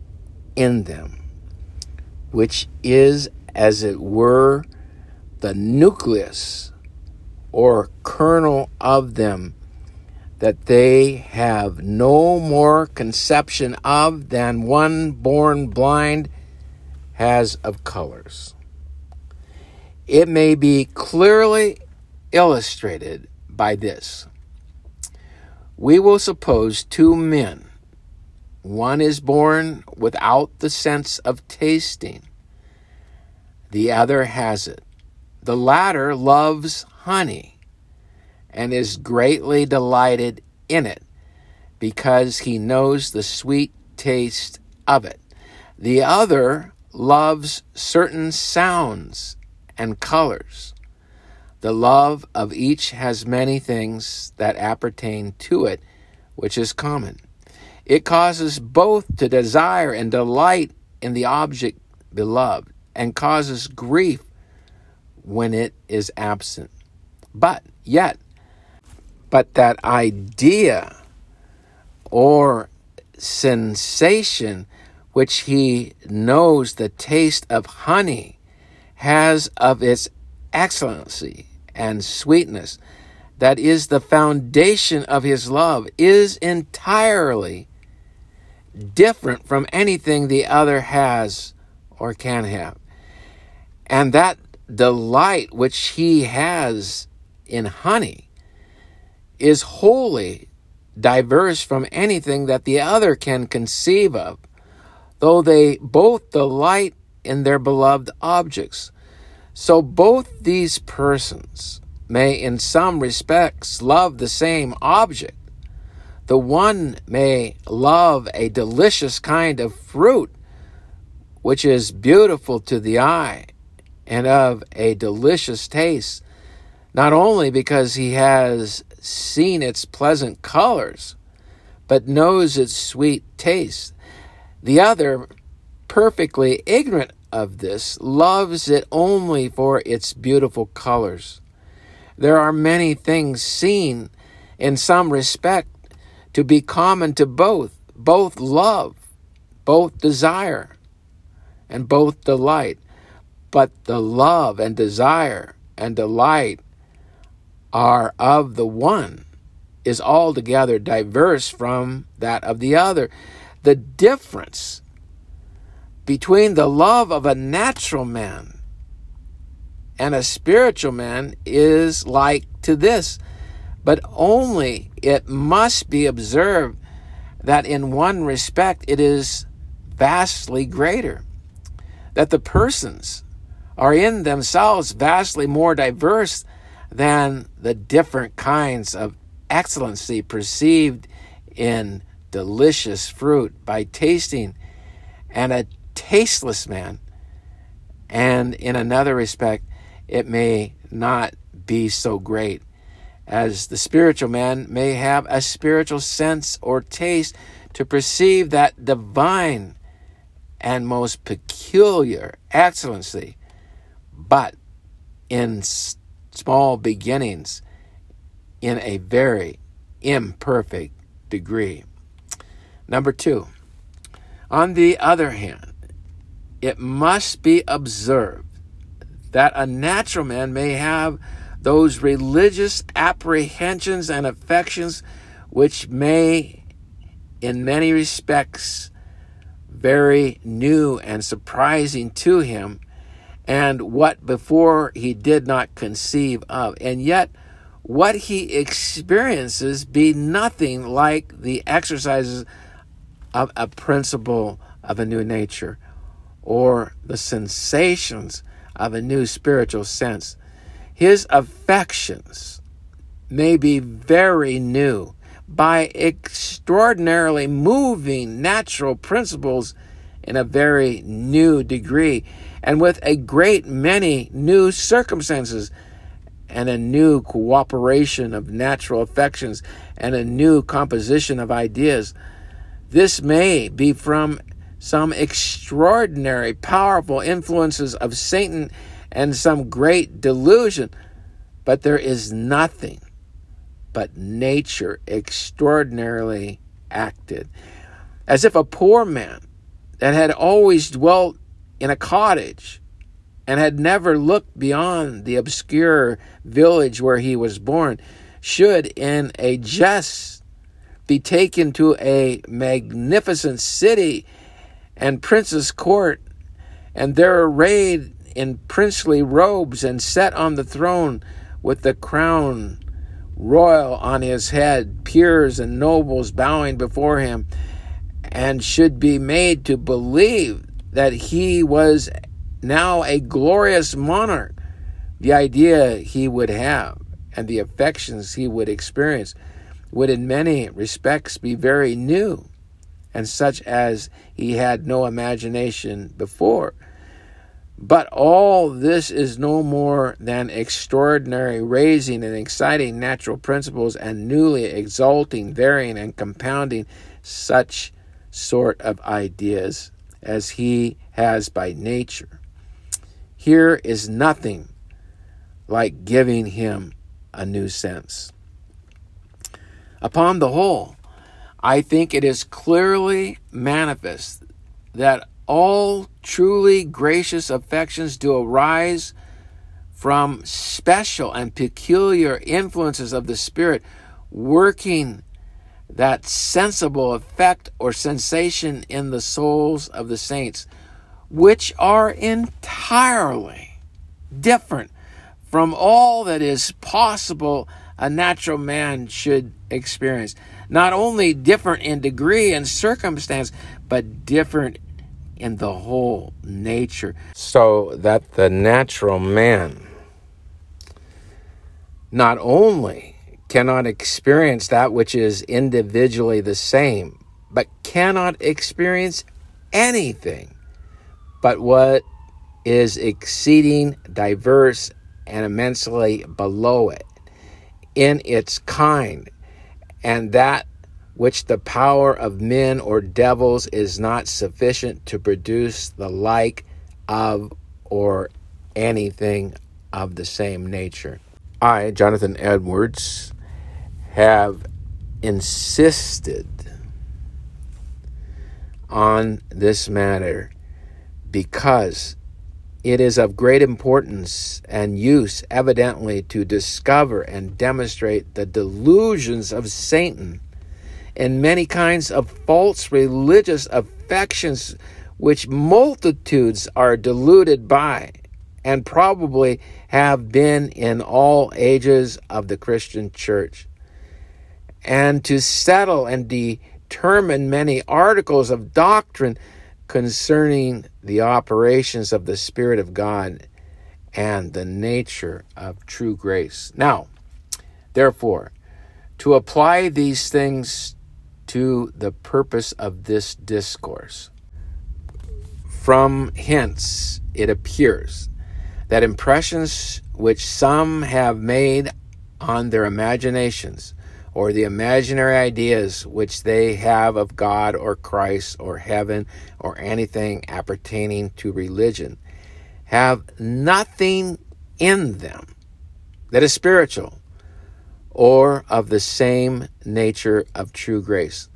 in them which is, as it were, the nucleus or kernel of them that they have no more conception of than one born blind has of colors. It may be clearly illustrated by this. We will suppose two men. One is born without the sense of tasting, the other has it. The latter loves honey and is greatly delighted in it because he knows the sweet taste of it. The other loves certain sounds and colors. The love of each has many things that appertain to it, which is common. It causes both to desire and delight in the object beloved, and causes grief when it is absent. But yet, but that idea or sensation which he knows the taste of honey has of its excellency and sweetness, that is the foundation of his love, is entirely different from anything the other has or can have. And that delight which he has in honey is wholly diverse from anything that the other can conceive of, though they both delight in their beloved objects. So both these persons may, in some respects, love the same object. The one may love a delicious kind of fruit, which is beautiful to the eye and of a delicious taste, not only because he has seen its pleasant colors, but knows its sweet taste. The other, perfectly ignorant of this, loves it only for its beautiful colors. There are many things seen in some respect to be common to both, both love, both desire, and both delight. But the love and desire and delight are of the one is altogether diverse from that of the other. The difference between the love of a natural man and a spiritual man is like to this, but only it must be observed that in one respect it is vastly greater, that the persons are in themselves vastly more diverse than the different kinds of excellency perceived in delicious fruit by tasting, and a tasteless man. And in another respect, it may not be so great. as the spiritual man may have a spiritual sense or taste to perceive that divine and most peculiar excellency, but in small beginnings in a very imperfect degree. Number two, on the other hand, it must be observed that a natural man may have those religious apprehensions and affections which may, in many respects, very new and surprising to him, and what before he did not conceive of. And yet, what he experiences be nothing like the exercises of a principle of a new nature or the sensations of a new spiritual sense his affections may be very new by extraordinarily moving natural principles in a very new degree and with a great many new circumstances and a new cooperation of natural affections and a new composition of ideas. This may be from some extraordinary, powerful influences of Satan and some great delusion, but there is nothing but nature extraordinarily acted. As if a poor man that had always dwelt in a cottage and had never looked beyond the obscure village where he was born should, in a jest, be taken to a magnificent city and prince's court, and there arrayed in princely robes and set on the throne with the crown royal on his head, peers and nobles bowing before him, and should be made to believe that he was now a glorious monarch. The idea he would have and the affections he would experience would, in many respects, be very new and such as he had no imagination before. But all this is no more than extraordinary raising and exciting natural principles and newly exalting, varying, and compounding such sort of ideas as he has by nature. Here is nothing like giving him a new sense. Upon the whole, I think it is clearly manifest that all truly gracious affections do arise from special and peculiar influences of the Spirit working that sensible effect or sensation in the souls of the saints, which are entirely different from all that is possible a natural man should experience. Not only different in degree and circumstance, but different in the whole nature. So that the natural man not only cannot experience that which is individually the same, but cannot experience anything but what is exceeding diverse and immensely below it in its kind, and that which the power of men or devils is not sufficient to produce the like of or anything of the same nature. I, Jonathan Edwards, have insisted on this matter because it is of great importance and use, evidently, to discover and demonstrate the delusions of Satan and many kinds of false religious affections which multitudes are deluded by and probably have been in all ages of the Christian church. And to settle and determine many articles of doctrine concerning the operations of the Spirit of God and the nature of true grace. Now, therefore, to apply these things to the purpose of this discourse. From hence, it appears that impressions which some have made on their imaginations or the imaginary ideas which they have of God or Christ or heaven or anything appertaining to religion have nothing in them that is spiritual or of the same nature of true grace.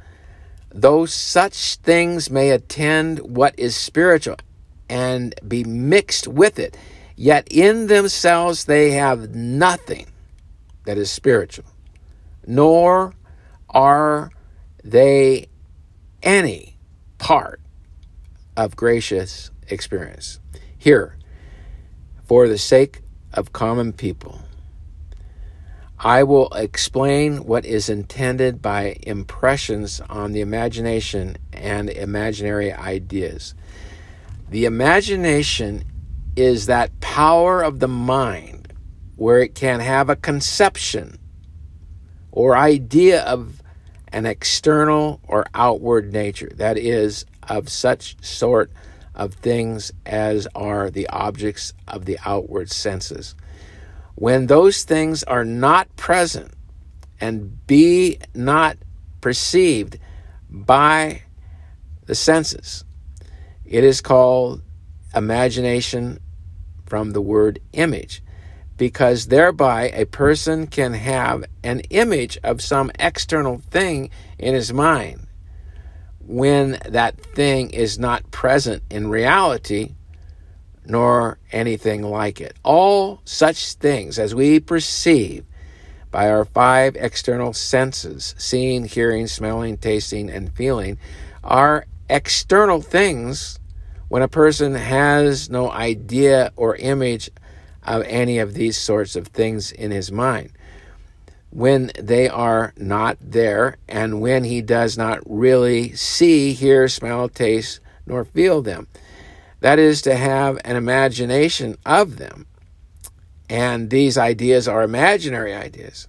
Though such things may attend what is spiritual and be mixed with it, yet in themselves they have nothing that is spiritual nor are they any part of gracious experience. Here, for the sake of common people, I will explain what is intended by impressions on the imagination and imaginary ideas. The imagination is that power of the mind where it can have a conception or idea of an external or outward nature, that is, of such sort of things as are the objects of the outward senses. When those things are not present and be not perceived by the senses, it is called imagination from the word image because thereby a person can have an image of some external thing in his mind when that thing is not present in reality nor anything like it. All such things as we perceive by our five external senses seeing, hearing, smelling, tasting, and feeling are external things when a person has no idea or image of any of these sorts of things in his mind. When they are not there, and when he does not really see, hear, smell, taste, nor feel them. That is to have an imagination of them. And these ideas are imaginary ideas.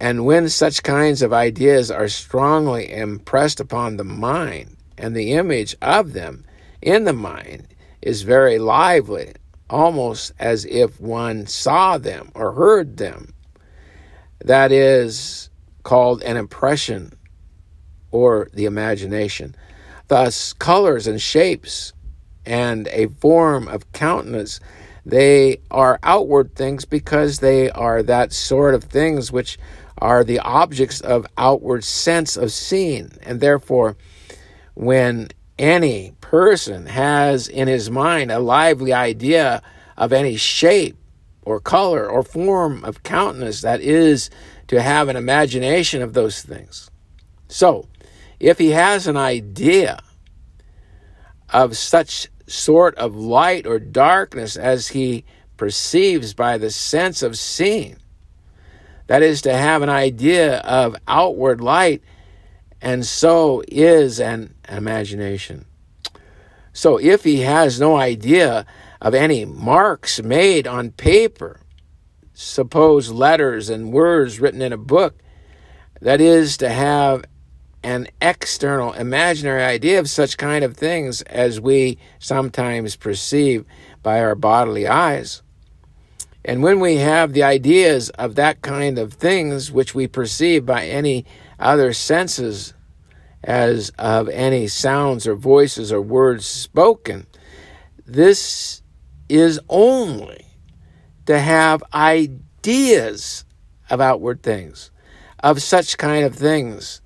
And when such kinds of ideas are strongly impressed upon the mind, and the image of them in the mind is very lively, almost as if one saw them or heard them. That is called an impression or the imagination. Thus, colors and shapes and a form of countenance, they are outward things because they are that sort of things which are the objects of outward sense of seeing. And therefore, when any person has in his mind a lively idea of any shape or color or form of countenance that is to have an imagination of those things. So, if he has an idea of such sort of light or darkness as he perceives by the sense of seeing, that is to have an idea of outward light and so is an imagination. So if he has no idea of any marks made on paper, suppose letters and words written in a book, that is to have an external imaginary idea of such kind of things as we sometimes perceive by our bodily eyes. And when we have the ideas of that kind of things which we perceive by any other senses as of any sounds or voices or words spoken. This is only to have ideas of outward things, of such kind of things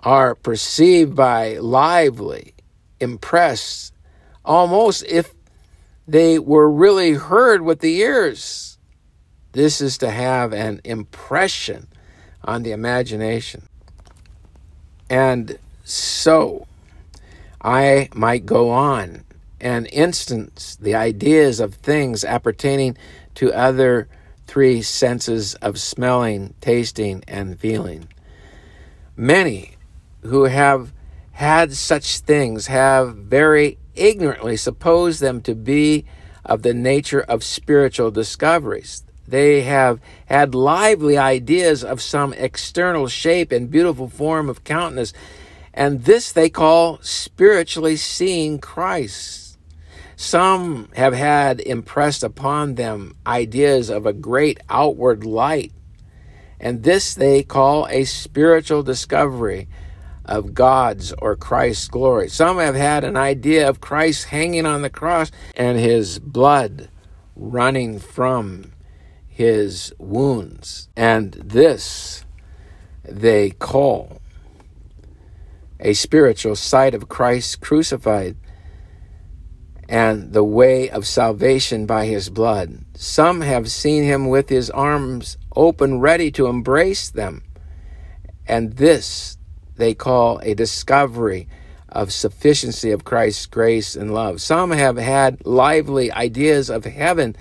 are perceived by lively, impressed, almost if they were really heard with the ears. This is to have an impression on the imagination. And so, I might go on and instance the ideas of things appertaining to other three senses of smelling, tasting, and feeling. Many who have had such things have very ignorantly supposed them to be of the nature of spiritual discoveries. They have had lively ideas of some external shape and beautiful form of countenance, and this they call spiritually seeing Christ. Some have had impressed upon them ideas of a great outward light, and this they call a spiritual discovery of God's or Christ's glory. Some have had an idea of Christ hanging on the cross and his blood running from his wounds. And this they call a spiritual sight of Christ crucified and the way of salvation by his blood. Some have seen him with his arms open, ready to embrace them. And this they call a discovery of sufficiency of Christ's grace and love. Some have had lively ideas of heaven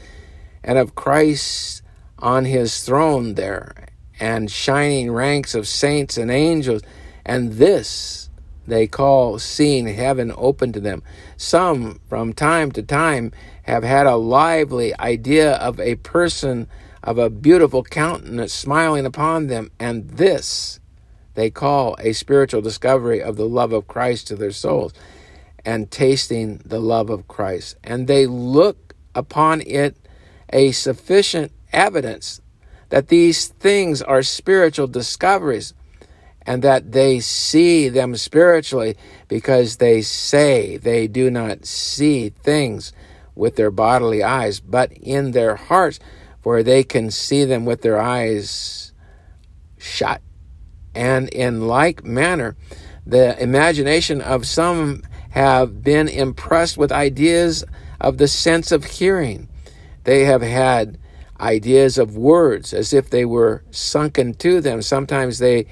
and of Christ on his throne there and shining ranks of saints and angels, and this they call seeing heaven open to them. Some, from time to time, have had a lively idea of a person of a beautiful countenance smiling upon them, and this they call a spiritual discovery of the love of Christ to their souls and tasting the love of Christ. And they look upon it a sufficient evidence that these things are spiritual discoveries and that they see them spiritually because they say they do not see things with their bodily eyes, but in their hearts, for they can see them with their eyes shut. And in like manner, the imagination of some have been impressed with ideas of the sense of hearing. They have had ideas of words as if they were sunken to them. Sometimes they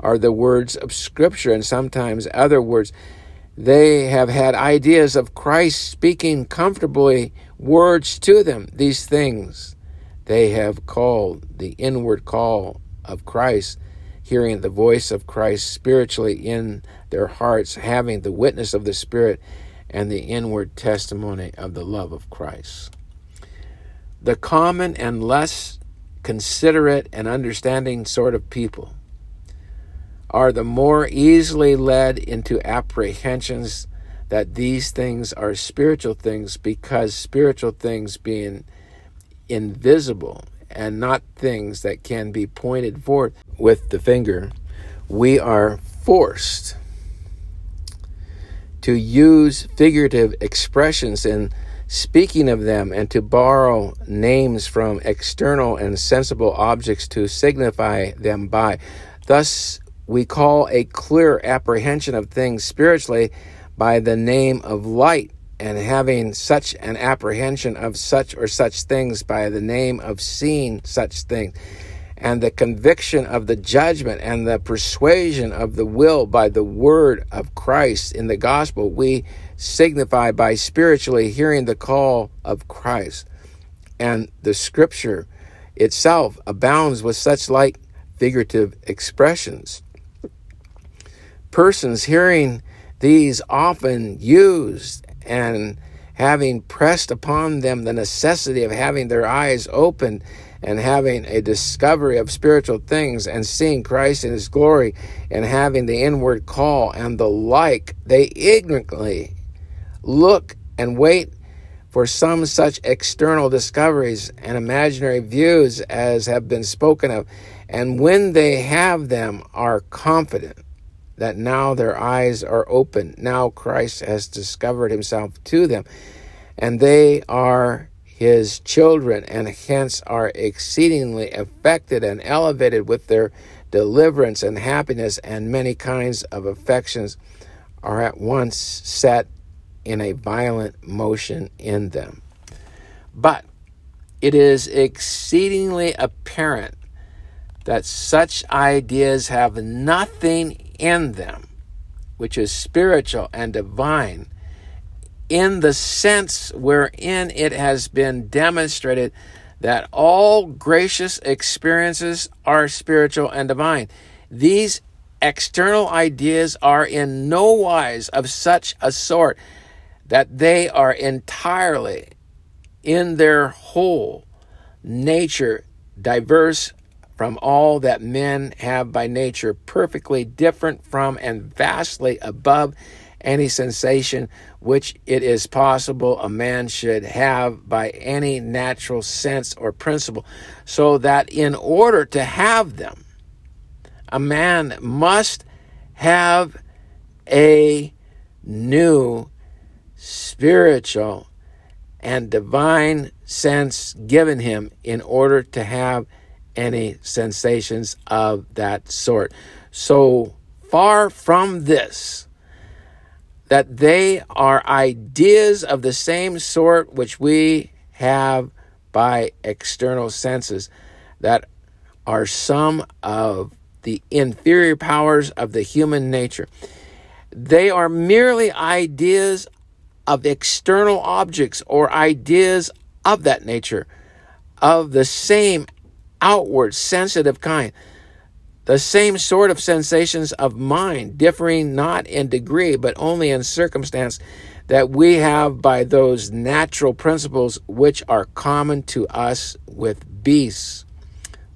are the words of Scripture, and sometimes other words. They have had ideas of Christ speaking comfortably words to them. These things they have called the inward call of Christ, hearing the voice of Christ spiritually in their hearts, having the witness of the Spirit and the inward testimony of the love of Christ. The common and less considerate and understanding sort of people are the more easily led into apprehensions that these things are spiritual things because spiritual things being invisible and not things that can be pointed forth with the finger, we are forced to use figurative expressions in speaking of them and to borrow names from external and sensible objects to signify them by. Thus, we call a clear apprehension of things spiritually by the name of light, and having such an apprehension of such or such things by the name of seeing such things, and the conviction of the judgment and the persuasion of the will by the word of Christ in the gospel, we signify by spiritually hearing the call of Christ. And the scripture itself abounds with such like figurative expressions persons hearing these often used and having pressed upon them the necessity of having their eyes opened and having a discovery of spiritual things and seeing Christ in his glory and having the inward call and the like, they ignorantly look and wait for some such external discoveries and imaginary views as have been spoken of, and when they have them, are confident that now their eyes are open. Now Christ has discovered himself to them, and they are his children, and hence are exceedingly affected and elevated with their deliverance and happiness, and many kinds of affections are at once set in a violent motion in them. But it is exceedingly apparent that such ideas have nothing in them, which is spiritual and divine, in the sense wherein it has been demonstrated that all gracious experiences are spiritual and divine. These external ideas are in no wise of such a sort that they are entirely in their whole nature diverse from all that men have by nature, perfectly different from and vastly above any sensation which it is possible a man should have by any natural sense or principle, so that in order to have them, a man must have a new spiritual and divine sense given him in order to have any sensations of that sort. So far from this, that they are ideas of the same sort which we have by external senses, that are some of the inferior powers of the human nature. They are merely ideas of external objects or ideas of that nature, of the same outward sensitive kind, the same sort of sensations of mind, differing not in degree, but only in circumstance, that we have by those natural principles which are common to us with beasts,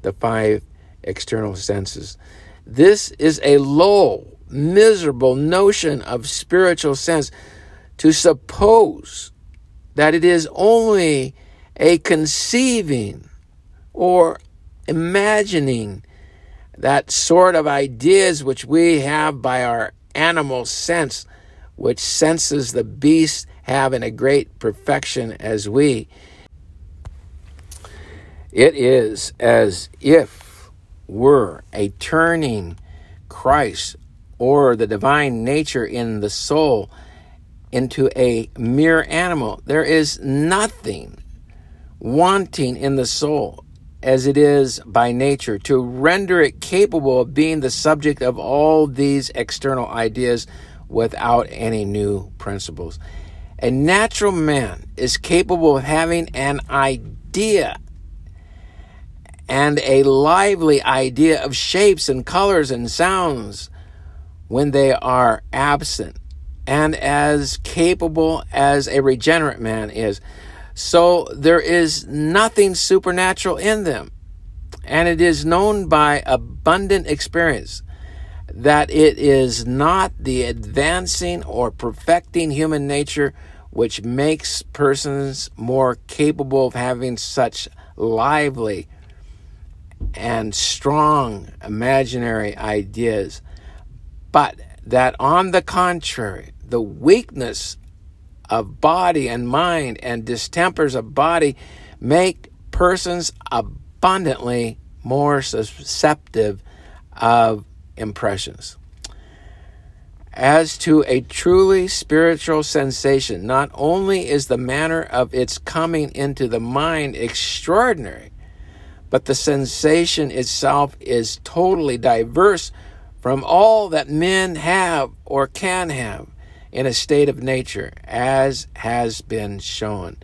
the five external senses. This is a low, miserable notion of spiritual sense to suppose that it is only a conceiving or imagining that sort of ideas which we have by our animal sense, which senses the beasts have in a great perfection as we. It is as if were a turning Christ or the divine nature in the soul into a mere animal. There is nothing wanting in the soul as it is by nature to render it capable of being the subject of all these external ideas without any new principles. A natural man is capable of having an idea and a lively idea of shapes and colors and sounds when they are absent and as capable as a regenerate man is. So there is nothing supernatural in them. And it is known by abundant experience that it is not the advancing or perfecting human nature which makes persons more capable of having such lively and strong imaginary ideas, but that on the contrary, the weakness of body and mind and distempers of body make persons abundantly more susceptible of impressions. As to a truly spiritual sensation, not only is the manner of its coming into the mind extraordinary, but the sensation itself is totally diverse from all that men have or can have in a state of nature, as has been shown.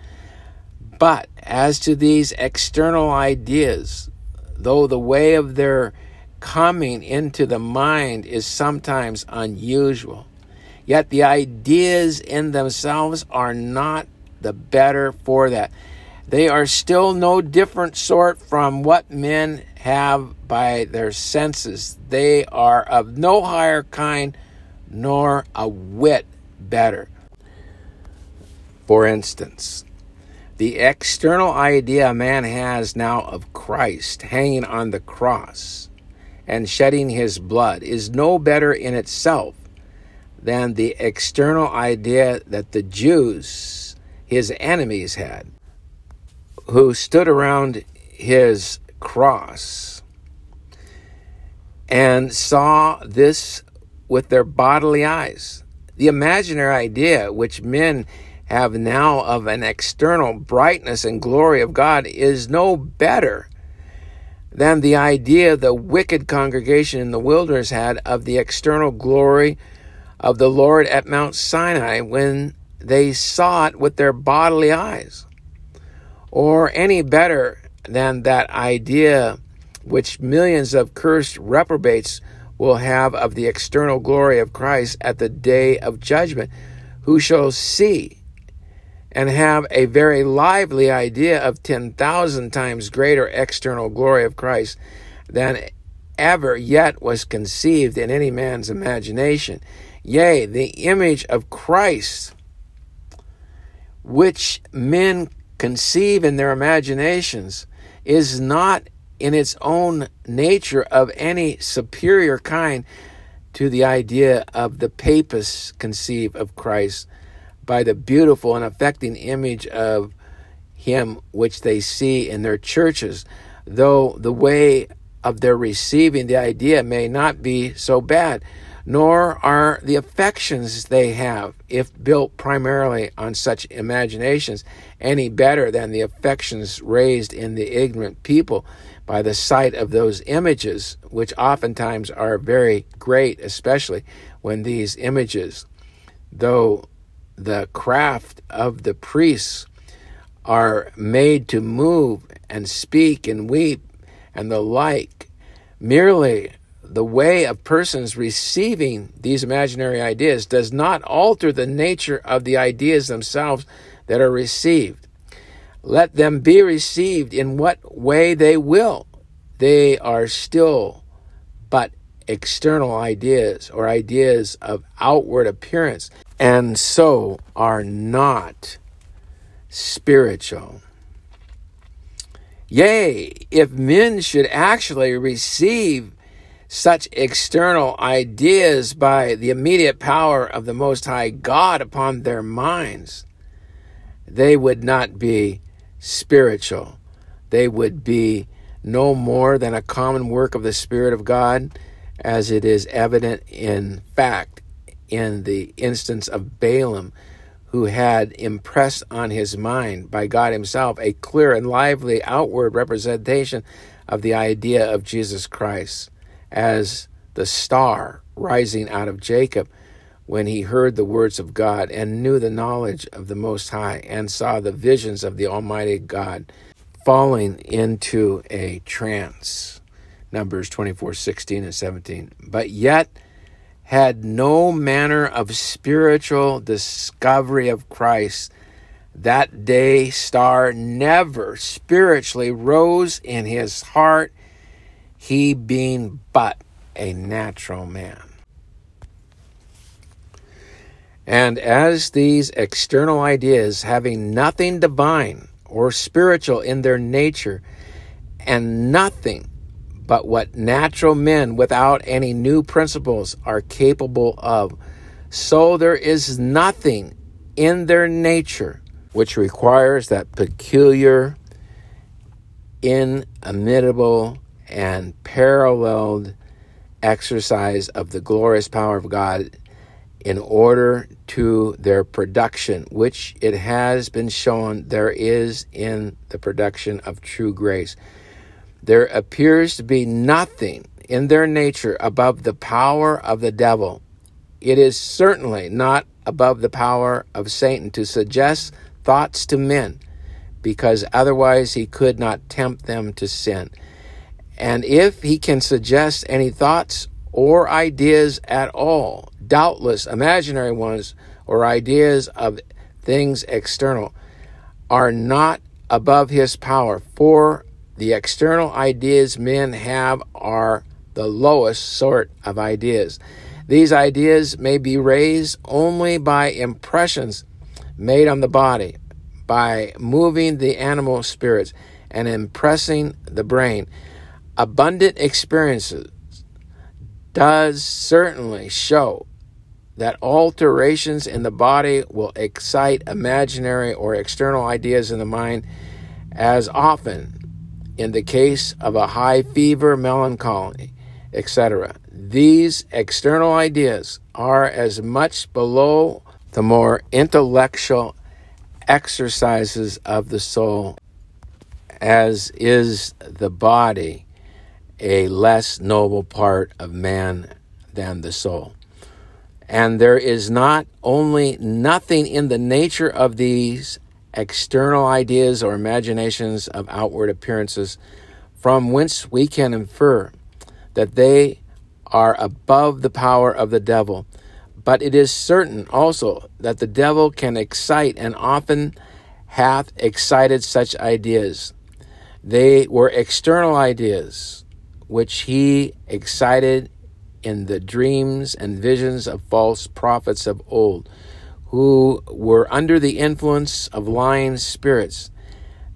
But as to these external ideas, though the way of their coming into the mind is sometimes unusual, yet the ideas in themselves are not the better for that. They are still no different sort from what men have by their senses. They are of no higher kind nor a whit better. For instance, the external idea a man has now of Christ hanging on the cross and shedding his blood is no better in itself than the external idea that the Jews, his enemies, had, who stood around his cross and saw this with their bodily eyes the imaginary idea which men have now of an external brightness and glory of God is no better than the idea the wicked congregation in the wilderness had of the external glory of the Lord at Mount Sinai when they saw it with their bodily eyes, or any better than that idea which millions of cursed reprobates will have of the external glory of Christ at the day of judgment, who shall see and have a very lively idea of 10,000 times greater external glory of Christ than ever yet was conceived in any man's imagination. Yea, the image of Christ, which men conceive in their imaginations, is not in its own nature of any superior kind to the idea of the papists conceive of Christ by the beautiful and affecting image of him which they see in their churches, though the way of their receiving the idea may not be so bad, nor are the affections they have, if built primarily on such imaginations, any better than the affections raised in the ignorant people by the sight of those images, which oftentimes are very great, especially when these images, though the craft of the priests are made to move and speak and weep and the like, merely the way of persons receiving these imaginary ideas does not alter the nature of the ideas themselves that are received. Let them be received in what way they will. They are still but external ideas or ideas of outward appearance, and so are not spiritual. Yea, if men should actually receive such external ideas by the immediate power of the Most High God upon their minds, they would not be spiritual. They would be no more than a common work of the Spirit of God, as it is evident in fact in the instance of Balaam who had impressed on his mind by God Himself a clear and lively outward representation of the idea of Jesus Christ as the star rising out of Jacob when he heard the words of God and knew the knowledge of the Most High and saw the visions of the Almighty God falling into a trance. Numbers 24 16 and 17. But yet, had no manner of spiritual discovery of Christ, that day star never spiritually rose in his heart, he being but a natural man. And as these external ideas, having nothing divine or spiritual in their nature, and nothing but what natural men without any new principles are capable of. So there is nothing in their nature which requires that peculiar, inimitable, and paralleled exercise of the glorious power of God in order to their production, which it has been shown there is in the production of true grace. There appears to be nothing in their nature above the power of the devil. It is certainly not above the power of Satan to suggest thoughts to men, because otherwise he could not tempt them to sin. And if he can suggest any thoughts or ideas at all, doubtless imaginary ones or ideas of things external, are not above his power, for the external ideas men have are the lowest sort of ideas. These ideas may be raised only by impressions made on the body, by moving the animal spirits and impressing the brain. Abundant experiences does certainly show that alterations in the body will excite imaginary or external ideas in the mind as often in the case of a high fever, melancholy, etc. These external ideas are as much below the more intellectual exercises of the soul as is the body a less noble part of man than the soul. And there is not only nothing in the nature of these external ideas or imaginations of outward appearances from whence we can infer that they are above the power of the devil. But it is certain also that the devil can excite and often hath excited such ideas. They were external ideas which he excited in the dreams and visions of false prophets of old, who were under the influence of lying spirits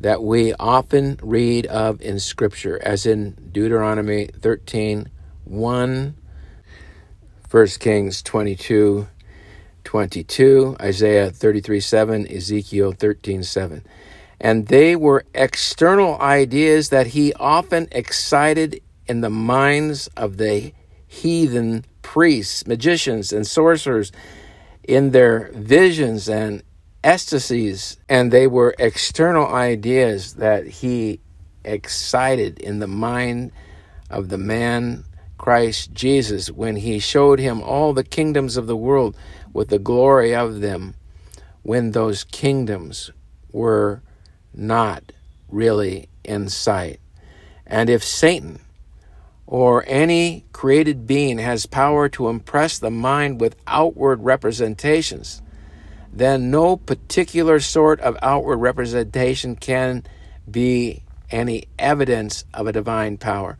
that we often read of in Scripture, as in Deuteronomy 13 1, 1 Kings 22 22, Isaiah 33 7, Ezekiel 13 7. And they were external ideas that he often excited in the minds of the heathen priests, magicians, and sorcerers in their visions and ecstasies. And they were external ideas that he excited in the mind of the man Christ Jesus when he showed him all the kingdoms of the world with the glory of them when those kingdoms were not really in sight. And if Satan or any created being has power to impress the mind with outward representations, then no particular sort of outward representation can be any evidence of a divine power.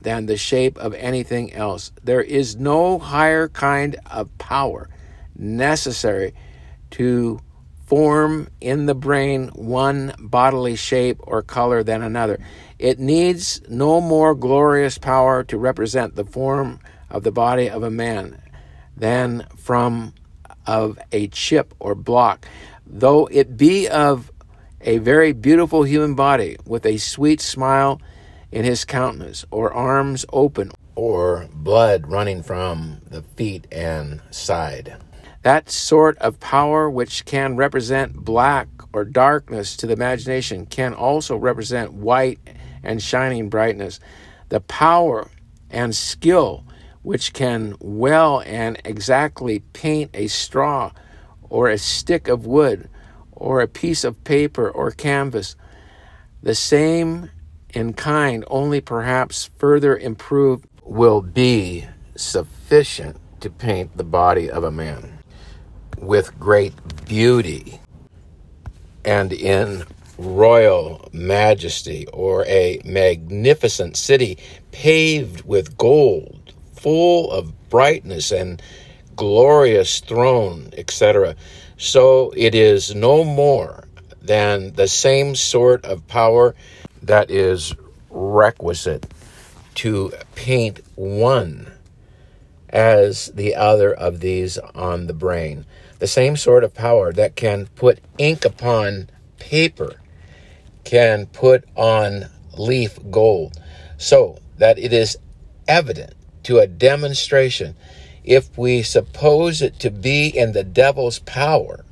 than the shape of anything else. There is no higher kind of power necessary to form in the brain one bodily shape or color than another. It needs no more glorious power to represent the form of the body of a man than from of a chip or block, though it be of a very beautiful human body with a sweet smile in his countenance, or arms open, or blood running from the feet and side. That sort of power which can represent black or darkness to the imagination can also represent white and shining brightness. The power and skill which can well and exactly paint a straw or a stick of wood or a piece of paper or canvas. The same in kind, only perhaps further improved, will be sufficient to paint the body of a man with great beauty and in royal majesty, or a magnificent city paved with gold, full of brightness and glorious throne, etc. So it is no more than the same sort of power that is requisite to paint one as the other of these on the brain. The same sort of power that can put ink upon paper can put on leaf gold, so that it is evident to a demonstration. If we suppose it to be in the devil's power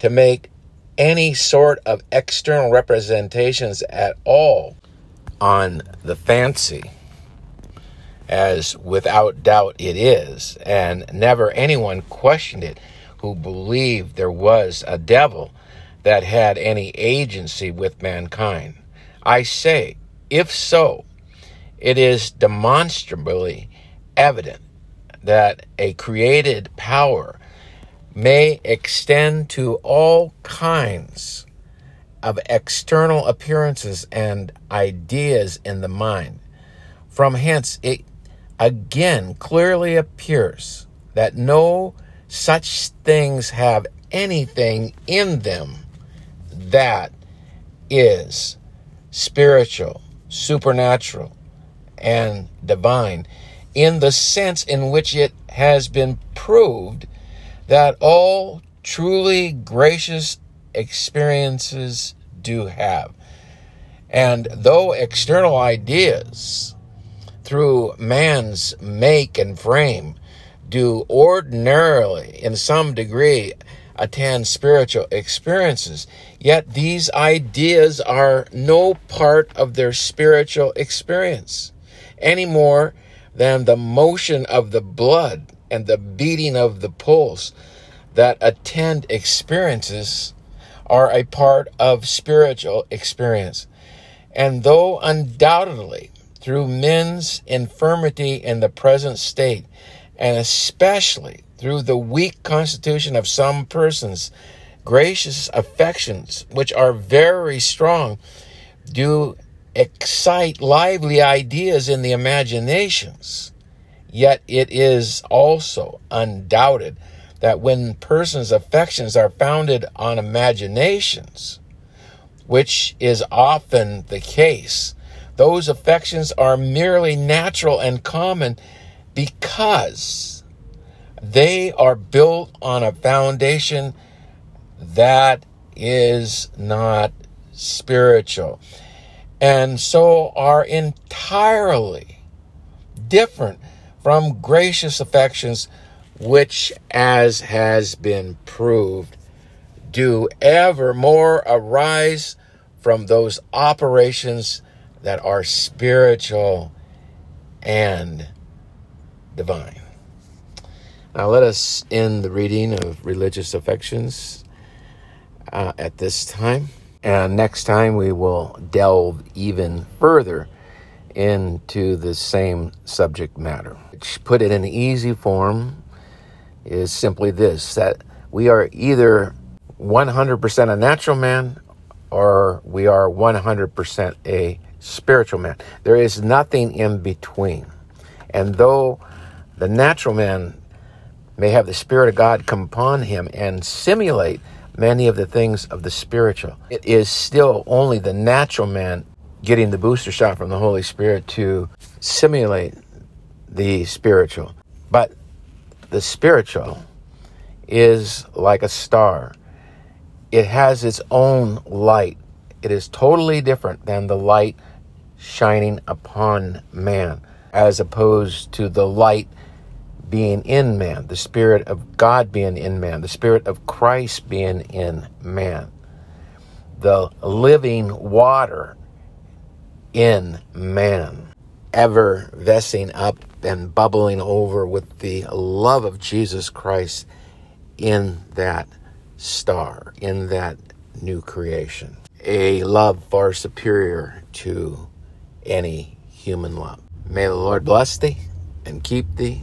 to make any sort of external representations at all on the fancy, as without doubt it is, and never anyone questioned it who believed there was a devil that had any agency with mankind. I say, if so, it is demonstrably evident that a created power may extend to all kinds of external appearances and ideas in the mind. From hence, it again clearly appears that no such things have anything in them that is spiritual, supernatural, and divine in the sense in which it has been proved that all truly gracious experiences do have. And though external ideas through man's make and frame do ordinarily, in some degree, attend spiritual experiences, yet these ideas are no part of their spiritual experience any more than the motion of the blood and the beating of the pulse that attend experiences are a part of spiritual experience. And though undoubtedly through men's infirmity in the present state, and especially through the weak constitution of some persons, gracious affections, which are very strong, do excite lively ideas in the imaginations. Yet it is also undoubted that when persons' affections are founded on imaginations, which is often the case, those affections are merely natural and common because they are built on a foundation that is not spiritual. And so are entirely different from gracious affections, which, as has been proved, do ever more arise from those operations that are spiritual and divine. Now, let us end the reading of religious affections uh, at this time. And next time we will delve even further into the same subject matter. Put it in easy form, is simply this that we are either 100% a natural man or we are 100% a spiritual man. There is nothing in between. And though the natural man may have the Spirit of God come upon him and simulate many of the things of the spiritual. It is still only the natural man getting the booster shot from the Holy Spirit to simulate the spiritual. But the spiritual is like a star, it has its own light. It is totally different than the light shining upon man, as opposed to the light being in man, the Spirit of God being in man, the Spirit of Christ being in man, the living water in man, ever vessing up and bubbling over with the love of Jesus Christ in that star, in that new creation. A love far superior to any human love. May the Lord bless thee and keep thee